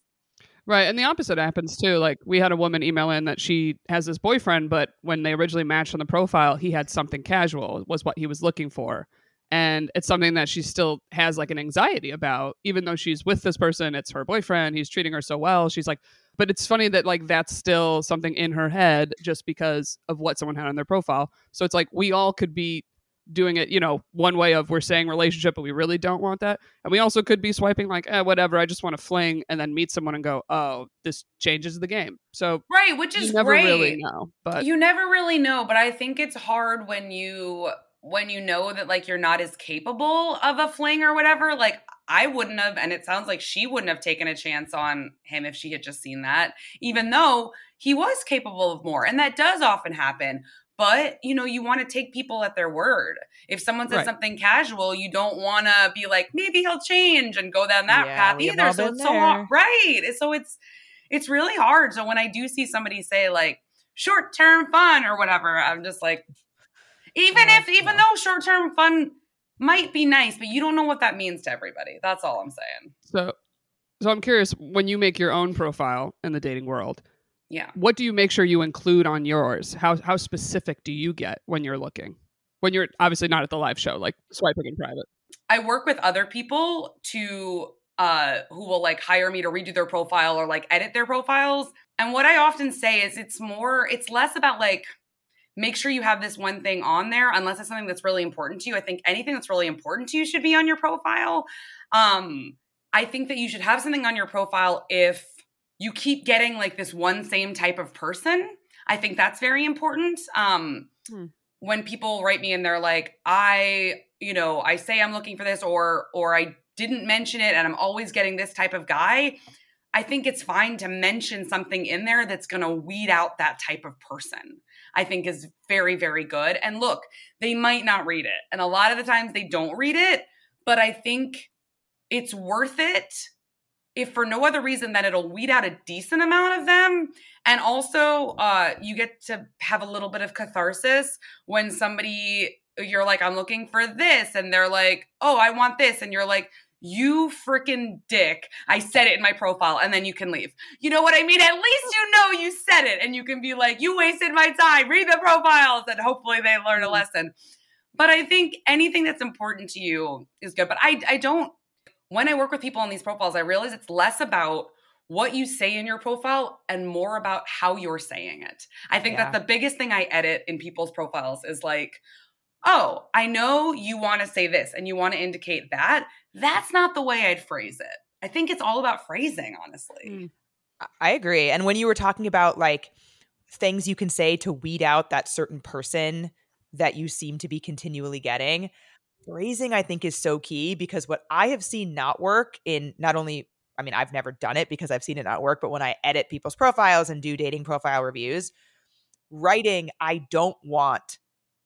Right. And the opposite happens too. Like we had a woman email in that she has this boyfriend, but when they originally matched on the profile, he had something casual, was what he was looking for. And it's something that she still has like an anxiety about, even though she's with this person, it's her boyfriend, he's treating her so well. She's like, but it's funny that like that's still something in her head just because of what someone had on their profile. So it's like we all could be doing it, you know, one way of we're saying relationship, but we really don't want that. And we also could be swiping like, eh, whatever, I just want to fling and then meet someone and go, oh, this changes the game. So right, which is you never great. really know. But you never really know but i think it's hard when you when you know that like you're not as capable of a fling or whatever like i wouldn't have and it sounds like she wouldn't have taken a chance on him if she had just seen that even though he was capable of more and that does often happen but you know you want to take people at their word if someone says Right. something casual you don't want to be like maybe he'll change and go down that Yeah, path either so it's so hard right so it's it's really hard so when i do see somebody say like short term fun or whatever. I'm just like, even if, even though short term fun might be nice, but you don't know what that means to everybody. That's all I'm saying. so so I'm curious, when you make your own profile in the dating world, Yeah. what do you make sure you include on yours? How how specific do you get when you're looking? When you're obviously not at the live show, like swiping in private. I work with other people to uh who will like hire me to redo their profile or like edit their profiles. And what I often say is it's more it's less about like make sure you have this one thing on there unless it's something that's really important to you. I think anything that's really important to you should be on your profile. Um I think that you should have something on your profile if you keep getting like this one same type of person. I think that's very important. Um Hmm. when people write me and they're like, I, you know, I say I'm looking for this or or I didn't mention it and I'm always getting this type of guy. I think it's fine to mention something in there that's going to weed out that type of person. I think is very very good. And look, they might not read it. And a lot of the times they don't read it, but I think it's worth it if for no other reason that it'll weed out a decent amount of them and also uh you get to have a little bit of catharsis when somebody you're like i'm looking for this and they're like oh i want this and you're like you freaking dick i said it in my profile and then you can leave you know what i mean at least you know you said it and you can be like you wasted my time read the profiles and hopefully they learn a mm-hmm. lesson but i think anything that's important to you is good but i i don't when I work with people on these profiles, I realize it's less about what you say in your profile and more about how you're saying it. I think Yeah. that the biggest thing I edit in people's profiles is like, oh, I know you want to say this and you want to indicate that. That's not the way I'd phrase it. I think it's all about phrasing, honestly. Mm. I- I agree. And when you were talking about like things you can say to weed out that certain person that you seem to be continually getting, phrasing I think is so key because what I have seen not work in not only I mean I've never done it because I've seen it not work, but when I edit people's profiles and do dating profile reviews, writing I don't want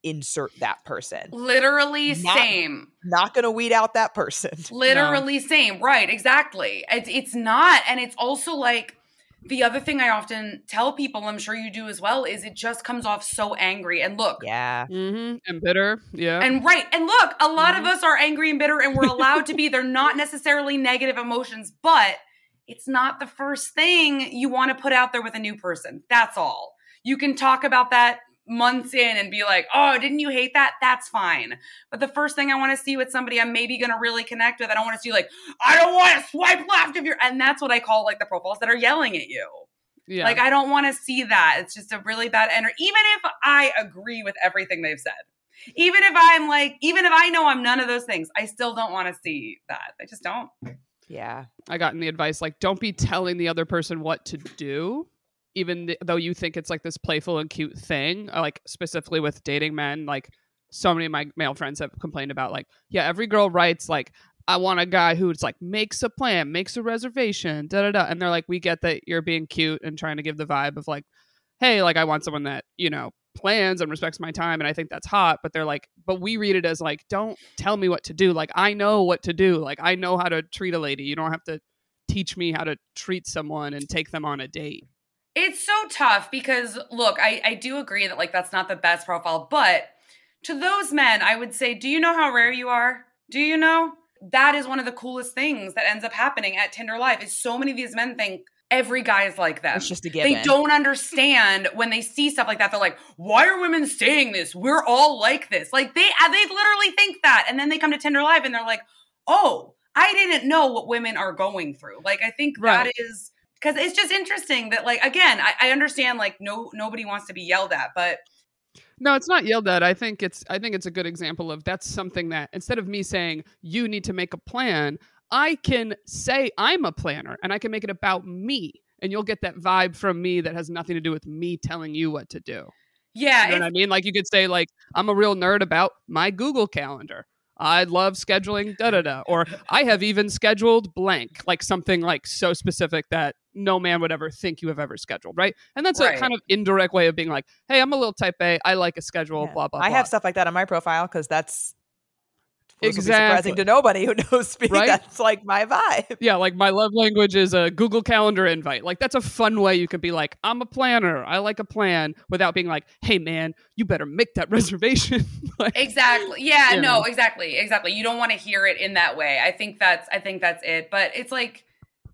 insert that person. Literally Not- same. Not going to weed out that person. Literally same. Right, exactly. It's it's not and it's also like the other thing I often tell people, I'm sure you do as well, is it just comes off so angry. And look, Yeah. Mm-hmm. And bitter. Yeah. and right, and look, a lot Mhm. of us are angry and bitter and we're allowed to be. They're not necessarily negative emotions, but it's not the first thing you want to put out there with a new person. That's all. You can talk about that months in and be like, oh, didn't you hate that? That's fine. But the first thing I want to see with somebody I'm maybe going to really connect with, I don't want to see like, I don't want to swipe left of your, and that's what I call like the profiles that are yelling at you. yeah. Like, I don't want to see that. It's just a really bad energy. Even if I agree with everything they've said, even if I'm like, even if I know I'm none of those things, I still don't want to see that. I just don't. Yeah. I gotten the advice like don't be telling the other person what to do even th- though you think it's like this playful and cute thing uh, like specifically with dating men like so many of my male friends have complained about like yeah every girl writes like I want a guy who's like makes a plan, makes a reservation, da da da. And they're like, we get that you're being cute and trying to give the vibe of like, hey, like I want someone that, you know, plans and respects my time. And I think that's hot. But they're like, but we read it as like, don't tell me what to do. Like I know what to do. Like I know how to treat a lady. You don't have to teach me how to treat someone and take them on a date. It's so tough because look, I, I do agree that like that's not the best profile, but to those men, I would say, do you know how rare you are? Do you know? That is one of the coolest things that ends up happening at Tinder Live is so many of these men think every guy is like that. It's just a given. They don't understand when they see stuff like that. They're like, "Why are women saying this? We're all like this." Like they uh, they literally think that, and then they come to Tinder Live and they're like, "Oh, I didn't know what women are going through." Like I think that Right. is because it's just interesting that like again, I, I understand like no nobody wants to be yelled at, but No, it's not yelled at. I think it's I think it's a good example of that's something that instead of me saying you need to make a plan, I can say I'm a planner and I can make it about me. And you'll get that vibe from me that has nothing to do with me telling you what to do. yeah, You know what I mean? Like you could say like I'm a real nerd about my Google calendar. I love scheduling da da da or I have even scheduled blank, like something like so specific that no man would ever think you have ever scheduled, right? And that's Right. a kind of indirect way of being like, "Hey, I'm a little type A. I like a schedule, Yeah. blah blah I blah." have stuff like that on my profile because that's this will be Exactly. surprising to nobody who knows me. Right? That's like my vibe. Yeah, like my love language is a Google Calendar invite. Like that's a fun way you could be like, I'm a planner. I like a plan without being like, hey man, you better make that reservation. like, exactly yeah You no know. exactly exactly you don't want to hear it in that way i think that's i think that's it but it's like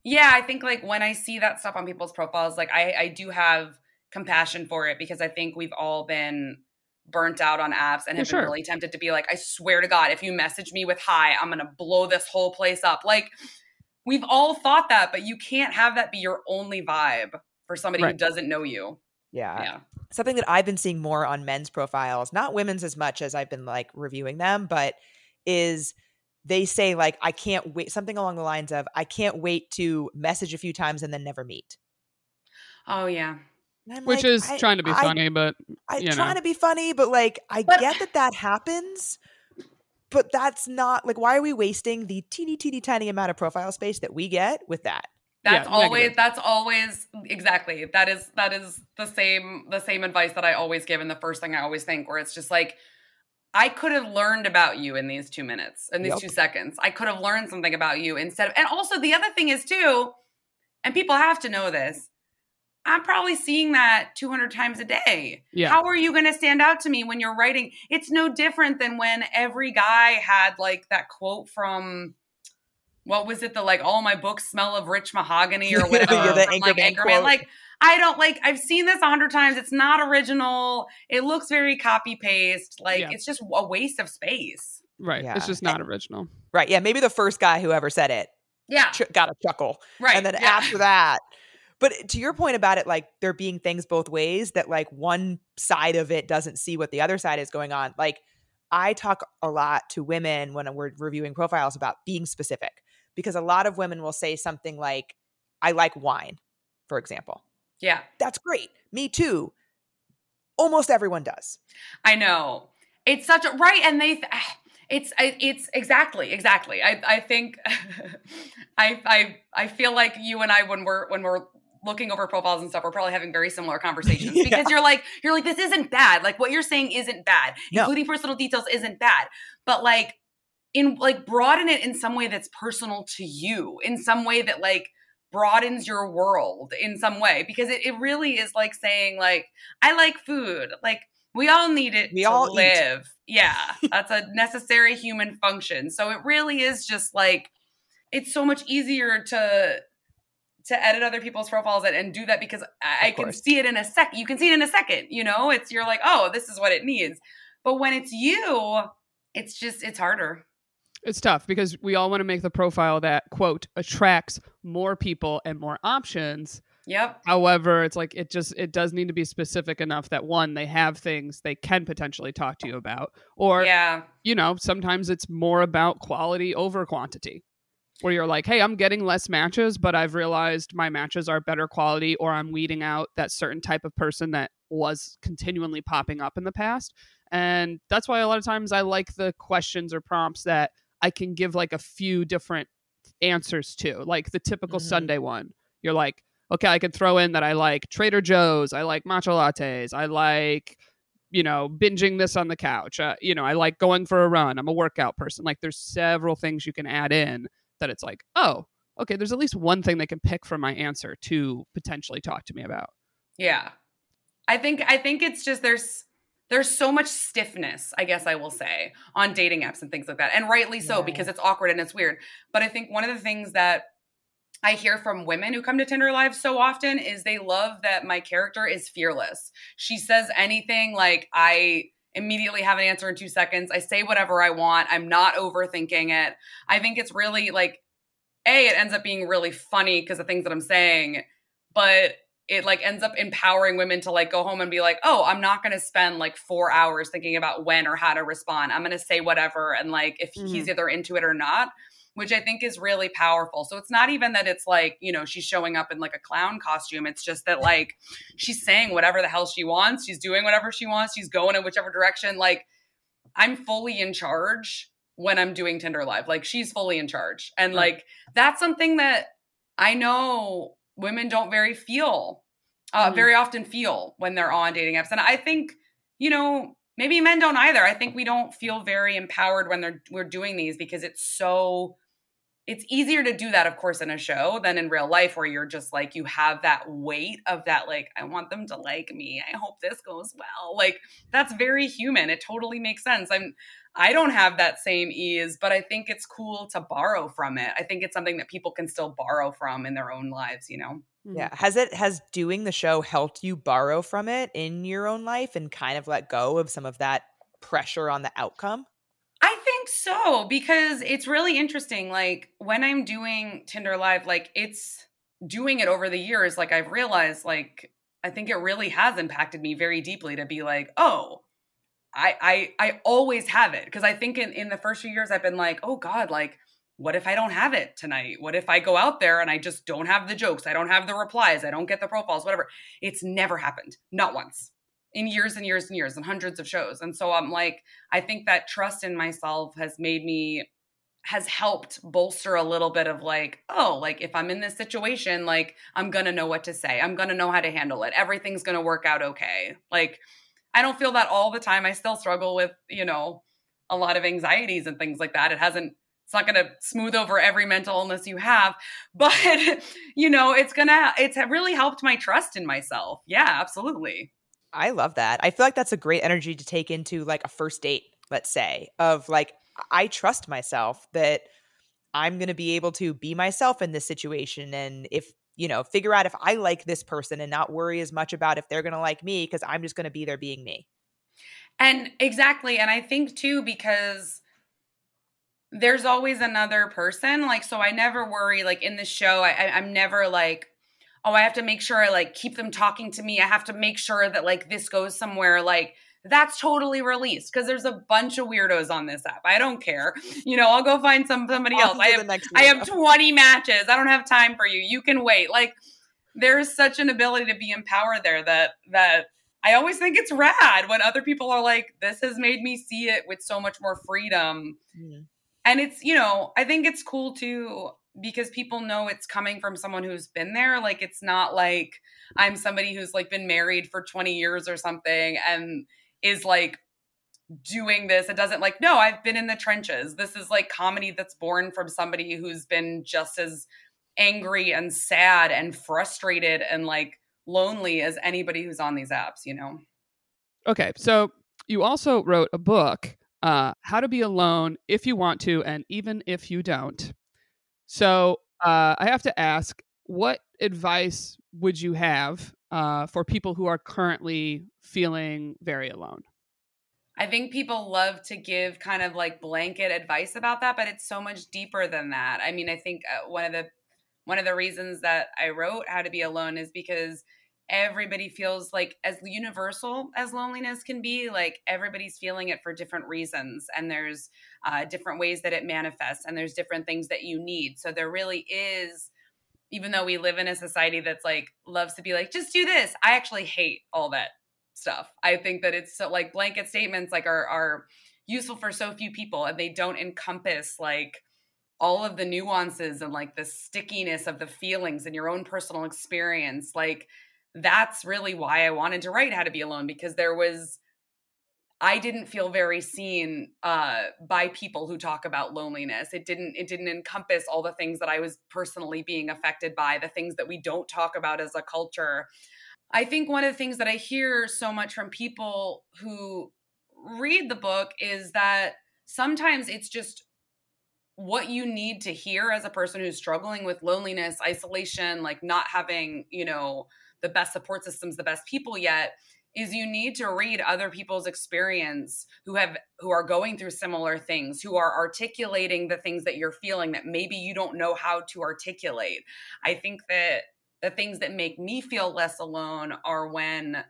yeah i think like when i see that stuff on people's profiles like i i do have compassion for it because i think we've all been burnt out on apps and have sure. been really tempted to be like i swear to god if you message me with hi i'm gonna blow this whole place up like we've all thought that but you can't have that be your only vibe for somebody who doesn't know you Yeah. yeah Something that I've been seeing more on men's profiles, not women's as much as I've been like reviewing them, but is they say like I can't wait something along the lines of I can't wait to message a few times and then never meet. oh yeah which like, is I- trying to be I- funny, but I you trying know. to be funny, but like I But- get that that happens, but that's not like why are we wasting the teeny teeny tiny amount of profile space that we get with that? That's Yeah, always negative. that's always exactly. That is that is the same the same advice that I always give and the first thing I always think where it's just like I could have learned about you in these 2 minutes, in these Yep. 2 seconds. I could have learned something about you instead of And also the other thing is too and people have to know this. I'm probably seeing that 200 times a day. Yeah. How are you going to stand out to me when you're writing? It's no different than when every guy had like that quote from what was it? The like, all my books smell of rich mahogany or Yeah, whatever. the from, like Anchorman Anchorman. quote. Like, I don't like. I've seen this a hundred times. It's not original. It looks very copy paste. Like Yeah. it's just a waste of space. right. Yeah. It's just not original. Right. Yeah. Maybe the first guy who ever said it Yeah. ch- got a chuckle. Right. and then yeah. after that but to your point about it like there being things both ways that like one side of it doesn't see what the other side is going on like i talk a lot to women when we're reviewing profiles about being specific because a lot of women will say something like i like wine for example Yeah. that's great me too almost everyone does I know. It's such a right, and they. Th- ah, it's it's exactly exactly. I I think I I I feel like you and I when we're when we're looking over profiles and stuff, we're probably having very similar conversations Yeah. because you're like you're like this isn't bad. Like what you're saying isn't bad. No. Including personal details isn't bad, but like in like broaden it in some way that's personal to you, in some way that like broadens your world in some way because it, it really is like saying like i like food. Like we all need it We to all eat. live. Yeah that's a necessary human function. So it really is just like it's so much easier to to edit other people's profiles and, and do that because i, I can see it in a second you can see it in a second you know? It's you're like oh this is what it needs. But when it's you it's just it's harder It's tough because we all want to make the profile that quote attracts more people and more options. yep However, it's like it just it does need to be specific enough that one they have things they can potentially talk to you about or yeah you know, sometimes it's more about quality over quantity. Where you're like, "Hey, I'm getting less matches, but I've realized my matches are better quality or I'm weeding out that certain type of person that was continually popping up in the past." And that's why a lot of times I like the questions or prompts that I can give like a few different answers to, like the typical Mhm. Sunday one. You're like, okay, I could throw in that I like Trader Joe's, I like matcha lattes, I like, you know, binging this on the couch. Uh, you know, I like going for a run. I'm a workout person. Like, there's several things you can add in that it's like, oh, okay, there's at least one thing they can pick from my answer to potentially talk to me about. Yeah. I think I think it's just there's there's so much stiffness, I guess I will say, on dating apps and things like that. And rightly so because it's awkward and it's weird. But I think one of the things that I hear from women who come to Tinder Live so often is they love that my character is fearless. She says anything like I immediately have an answer in 2 seconds. I say whatever I want. I'm not overthinking it. I think it's really like a it ends up being really funny because the things that I'm saying, but it like ends up empowering women to like go home and be like, "Oh, I'm not going to spend like 4 hours thinking about when or how to respond. I'm going to say whatever and like if he's mm-hmm. either into it or not." Which I think is really powerful. So it's not even that it's like, you know, she's showing up in like a clown costume. It's just that like she's saying whatever the hell she wants. She's doing whatever she wants. She's going in whichever direction. Like I'm fully in charge when I'm doing Tinder Live. Like she's fully in charge. And Right. like that's something that I know women don't very feel, uh, Mhm. very often feel when they're on dating apps. And I think, you know, maybe men don't either. I think we don't feel very empowered when they're we're doing these because it's so it's easier to do that of course in a show than in real life where you're just like you have that weight of that like i want them to like me. I hope this goes well. Like that's very human. It totally makes sense. I'm i don't have that same ease but i think it's cool to borrow from it. I think it's something that people can still borrow from in their own lives you know? Yeah. Mm-hmm. Has it has doing the show helped you borrow from it in your own life and kind of let go of some of that pressure on the outcome? I think so because it's really interesting. Like when I'm doing Tinder Live, like it's doing it over the years. Like I've realized, like I think it really has impacted me very deeply to be like, oh, I I I always have it because I think in in the first few years I've been like, oh God, like what if I don't have it tonight? What if I go out there and I just don't have the jokes? I don't have the replies. I don't get the profiles, whatever. It's never happened, not once in years and years and years and hundreds of shows. And so I'm like, I think that trust in myself has made me has helped bolster a little bit of like, oh, like if I'm in this situation, like I'm going to know what to say. I'm going to know how to handle it. Everything's going to work out okay. Like I don't feel that all the time. I still struggle with, you know, a lot of anxieties and things like that. It hasn't it's not going to smooth over every mental illness you have, but you know, it's going to it's really helped my trust in myself. Yeah, absolutely. I love that. I feel like that's a great energy to take into like a first date, let's say, of like, I trust myself that I'm going to be able to be myself in this situation. And if, you know, figure out if I like this person and not worry as much about if they're going to like me because I'm just going to be there being me. And exactly. And I think too, because there's always another person. Like, so I never worry. Like in the show, I, I'm never like, oh, I have to make sure I like keep them talking to me. I have to make sure that like this goes somewhere. Like that's totally released because there's a bunch of weirdos on this app. I don't care. You know, I'll go find some somebody else. I have I have 20 matches. I don't have time for you. You can wait. Like there's such an ability to be empowered there that that I always think it's rad when other people are like, this has made me see it with so much more freedom. Mm. And it's, you know, I think it's cool too because people know it's coming from someone who's been there. Like it's not like I'm somebody who's like been married for 20 years or something and is like doing this. It doesn't like, no, I've been in the trenches. This is like comedy that's born from somebody who's been just as angry and sad and frustrated and like lonely as anybody who's on these apps, you know? Okay. So you also wrote a book, uh, How to Be Alone If You Want to, and Even If You Don't. So uh, I have to ask, what advice would you have uh, for people who are currently feeling very alone? I think people love to give kind of like blanket advice about that, but it's so much deeper than that. I mean, I think uh, one of the one of the reasons that I wrote How to Be Alone is because everybody feels like as universal as loneliness can be like everybody's feeling it for different reasons and there's uh, different ways that it manifests and there's different things that you need. So there really is even though we live in a society that's like loves to be like just do this i actually hate all that stuff. I think that it's so like blanket statements like are are useful for so few people and they don't encompass like all of the nuances and like the stickiness of the feelings and your own personal experience. Like that's really why i wanted to write how to be alone because there was i didn't feel very seen uh, by people who talk about loneliness. It didn't it didn't encompass all the things that i was personally being affected by the things that we don't talk about as a culture. I think one of the things that i hear so much from people who read the book is that sometimes it's just what you need to hear as a person who's struggling with loneliness, isolation, like not having, you know, the best support systems, the best people yet is you need to read other people's experience who have who are going through similar things who are articulating the things that you're feeling that maybe you don't know how to articulate. I think that the things that make me feel less alone are when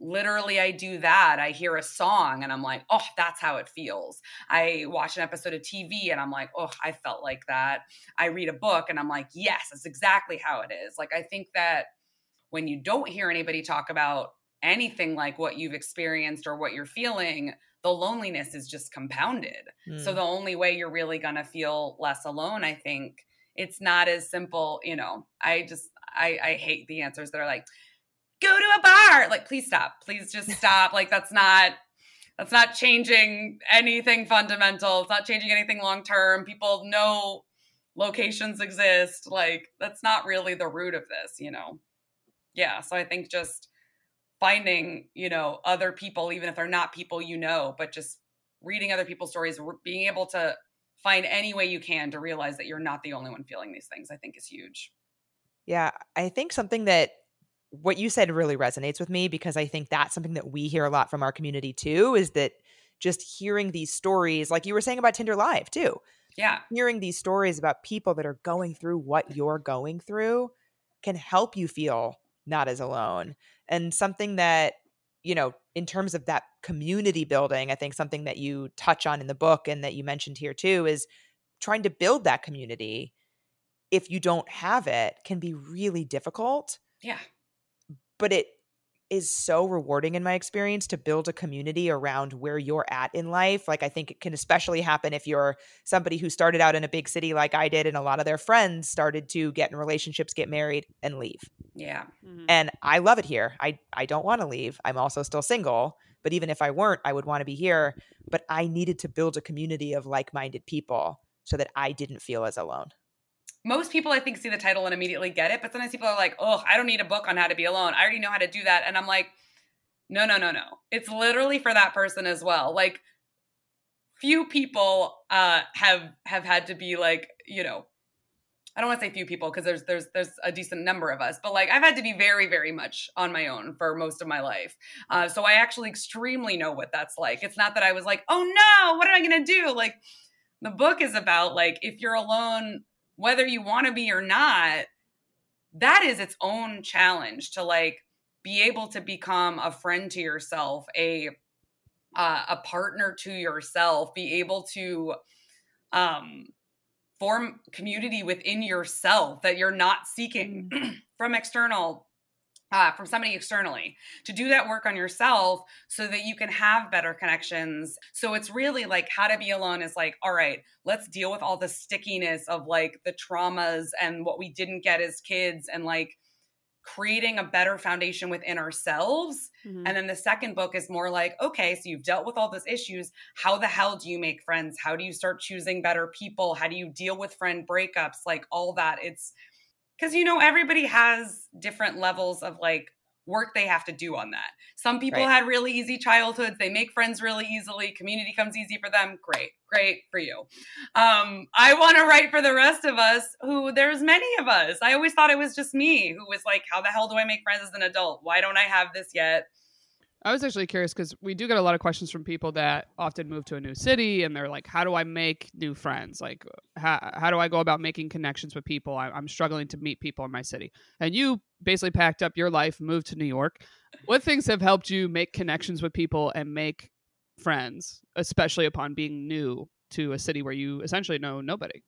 literally i do that i hear a song and i'm like oh that's how it feels. I watch an episode of tv and i'm like oh i felt like that. I read a book and i'm like yes that's exactly how it is. Like i think that when you don't hear anybody talk about anything like what you've experienced or what you're feeling the loneliness is just compounded mm. so the only way you're really going to feel less alone i think it's not as simple you know i just i i hate the answers that are like go to a bar. Like, please stop. Please just stop. like, that's not that's not changing anything fundamental. It's not changing anything long term. People know locations exist. Like, that's not really the root of this, you know? Yeah. So I think just finding, you know, other people, even if they're not people you know, but just reading other people's stories, being able to find any way you can to realize that you're not the only one feeling these things, I think is huge. Yeah. I think something that what you said really resonates with me because I think that's something that we hear a lot from our community too is that just hearing these stories, like you were saying about Tinder Live too. Yeah. Hearing these stories about people that are going through what you're going through can help you feel not as alone. And something that, you know, in terms of that community building, I think something that you touch on in the book and that you mentioned here too is trying to build that community if you don't have it can be really difficult. Yeah but it is so rewarding in my experience to build a community around where you're at in life. Like, I think it can especially happen if you're somebody who started out in a big city like I did, and a lot of their friends started to get in relationships, get married, and leave. Yeah. Mm-hmm. And I love it here. I, I don't want to leave. I'm also still single, but even if I weren't, I would want to be here. But I needed to build a community of like minded people so that I didn't feel as alone most people I think see the title and immediately get it, but sometimes people are like, "Oh, I don't need a book on how to be alone. I already know how to do that." And I'm like, "No, no, no, no. It's literally for that person as well." Like few people uh have have had to be like, you know, I don't want to say few people because there's there's there's a decent number of us, but like I've had to be very very much on my own for most of my life. Uh, so I actually extremely know what that's like. It's not that I was like, oh no, what am I gonna do? Like the book is about like if you're alone, whether you want to be or not, that is its own challenge to like be able to become a friend to yourself, a uh, a partner to yourself, be able to um form community within yourself that you're not seeking Mm. from external uh, from somebody externally to do that work on yourself so that you can have better connections so it's really like how to be alone is like all right let's deal with all the stickiness of like the traumas and what we didn't get as kids and like creating a better foundation within ourselves Mhm. and then the second book is more like, okay, so you've dealt with all those issues. How the hell do you make friends? How do you start choosing better people? How do you deal with friend breakups? Like all that. It's because, you know, everybody has different levels of like work they have to do on that. Some people Right. had really easy childhoods. They make friends really easily. Community comes easy for them. Great. Great for you. Um, I want to write for the rest of us who there's many of us. I always thought it was just me who was like, how the hell do I make friends as an adult? Why don't I have this yet? I was actually curious because we do get a lot of questions from people that often move to a new city and they're like, how do I make new friends? Like, how, how do I go about making connections with people? I, I'm struggling to meet people in my city. And you basically packed up your life, moved to New York. What things have helped you make connections with people and make friends, especially upon being new to a city where you essentially know nobody?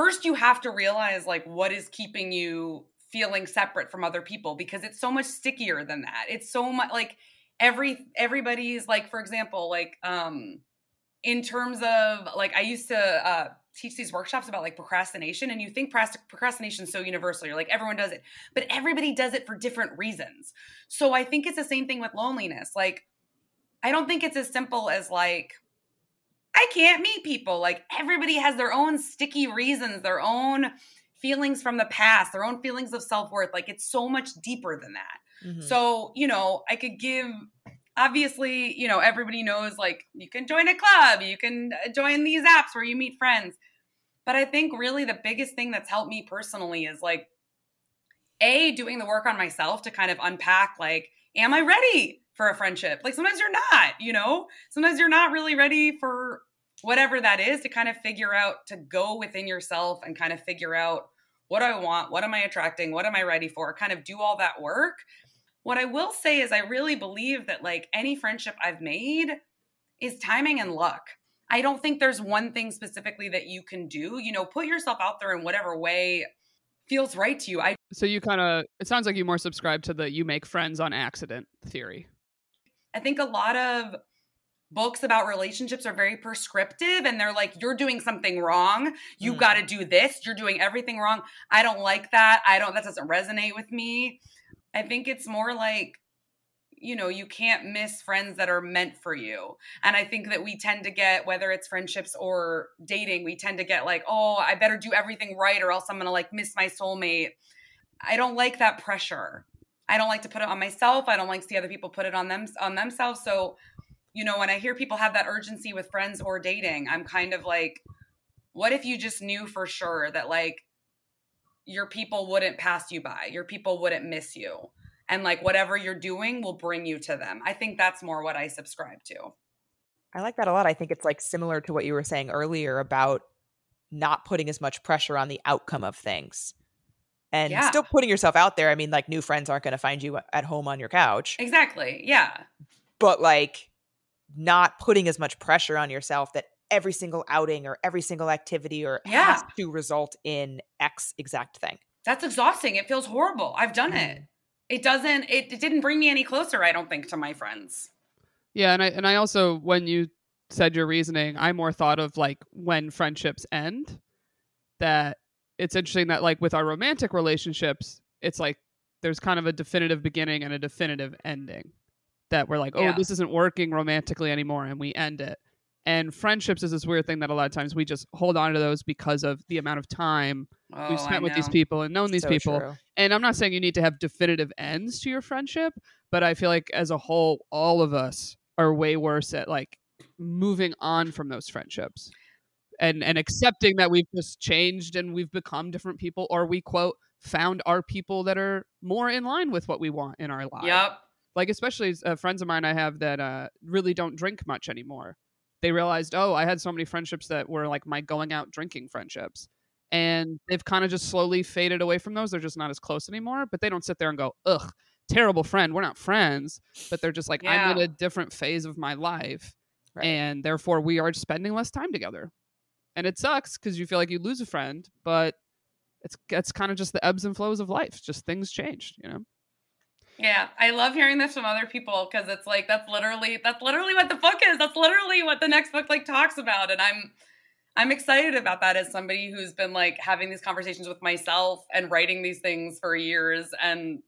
first you have to realize like what is keeping you feeling separate from other people because it's so much stickier than that it's so much like every everybody's like for example like um in terms of like i used to uh teach these workshops about like procrastination and you think procrastination is so universal you're like everyone does it but everybody does it for different reasons so i think it's the same thing with loneliness like i don't think it's as simple as like I can't meet people. Like everybody has their own sticky reasons, their own feelings from the past, their own feelings of self worth. Like it's so much deeper than that. Mhm. So, you know, I could give, obviously, you know, everybody knows like you can join a club, you can uh, join these apps where you meet friends. But I think really the biggest thing that's helped me personally is like, A, doing the work on myself to kind of unpack, like, am I ready for a friendship? Like sometimes you're not, you know, sometimes you're not really ready for whatever that is to kind of figure out, to go within yourself and kind of figure out what do I want? What am I attracting? What am I ready for? Kind of do all that work. What I will say is, I really believe that like any friendship I've made is timing and luck. I don't think there's one thing specifically that you can do. You know, put yourself out there in whatever way feels right to you. I So you kind of, it sounds like you more subscribe to the you make friends on accident theory. I think a lot of books about relationships are very prescriptive and they're like, you're doing something wrong. You Mm. got to do this. You're doing everything wrong. I don't like that. I don't, that doesn't resonate with me. I think it's more like, you know, you can't miss friends that are meant for you. And I think that we tend to get, whether it's friendships or dating, we tend to get like, oh, I better do everything right or else I'm to like miss my soulmate. I don't like that pressure. I don't like to put it on myself. I don't like to see other people put it on them on themselves. So, you know, when I hear people have that urgency with friends or dating, I'm kind of like, what if you just knew for sure that like your people wouldn't pass you by, your people wouldn't miss you, and like whatever you're doing will bring you to them. I think that's more what I subscribe to. I like that a lot. I think it's like similar to what you were saying earlier about not putting as much pressure on the outcome of things and Yeah. still putting yourself out there. I mean, like new friends aren't going to find you at home on your couch, Exactly. Yeah. but like not putting as much pressure on yourself that every single outing or every single activity or has to result in X exact thing. That's exhausting. It feels horrible. I've done it. Mm. It doesn't it, it didn't bring me any closer, I don't think, to my friends. Yeah, and I and I also when you said your reasoning, I more thought of like when friendships end. That it's interesting that like with our romantic relationships, it's like there's kind of a definitive beginning and a definitive ending. That we're like, oh, Yeah. this isn't working romantically anymore, and we end it. And friendships is this weird thing that a lot of times we just hold on to those because of the amount of time Oh, we've spent with these people and known these So people true. and I'm not saying you need to have definitive ends to your friendship, but I feel like as a whole, all of us are way worse at like moving on from those friendships and and accepting that we've just changed and we've become different people, or we quote found our people that are more in line with what we want in our lives. Yep. Like especially uh, friends of mine I have that uh, really don't drink much anymore. They realized, oh, I had so many friendships that were like my going out drinking friendships. And they've kind of just slowly faded away from those. They're just not as close anymore. But they don't sit there and go, ugh, terrible friend. We're not friends. But they're just like, I'm in a different phase of my life. Right. And therefore, we are spending less time together. And it sucks because you feel like you lose a friend, but it's it's kind of just the ebbs and flows of life. Just things change, you know. Yeah, I love hearing this from other people because it's like that's literally that's literally what the book is. That's literally what the next book like talks about, and I'm I'm excited about that as somebody who's been like having these conversations with myself and writing these things for years. And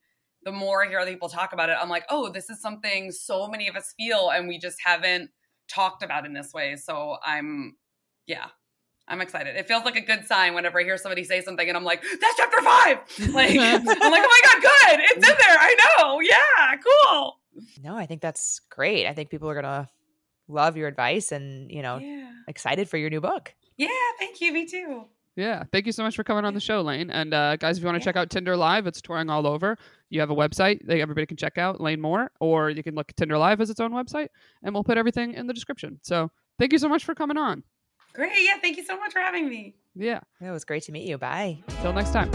the more I hear other people talk about it, I'm like, oh, this is something so many of us feel, and we just haven't talked about in this way. So I'm, yeah. I'm excited. It feels like a good sign whenever I hear somebody say something and I'm like, that's chapter five. Like, I'm like, oh my God, good. It's in there. I know. Yeah, cool. No, I think that's great. I think people are gonna love your advice and you know Yeah. excited for your new book. Yeah, thank you. Me too. Yeah, thank you so much for coming on the show, Lane. And uh, guys, if you want to check out Tinder Live, it's touring all over. You have a website that everybody can check out, Lane Moore, or you can look at Tinder Live as its own website, and we'll put everything in the description. So thank you so much for coming on. Great. Yeah, thank you so much for having me. Yeah, It was great to meet you. Bye. till next time.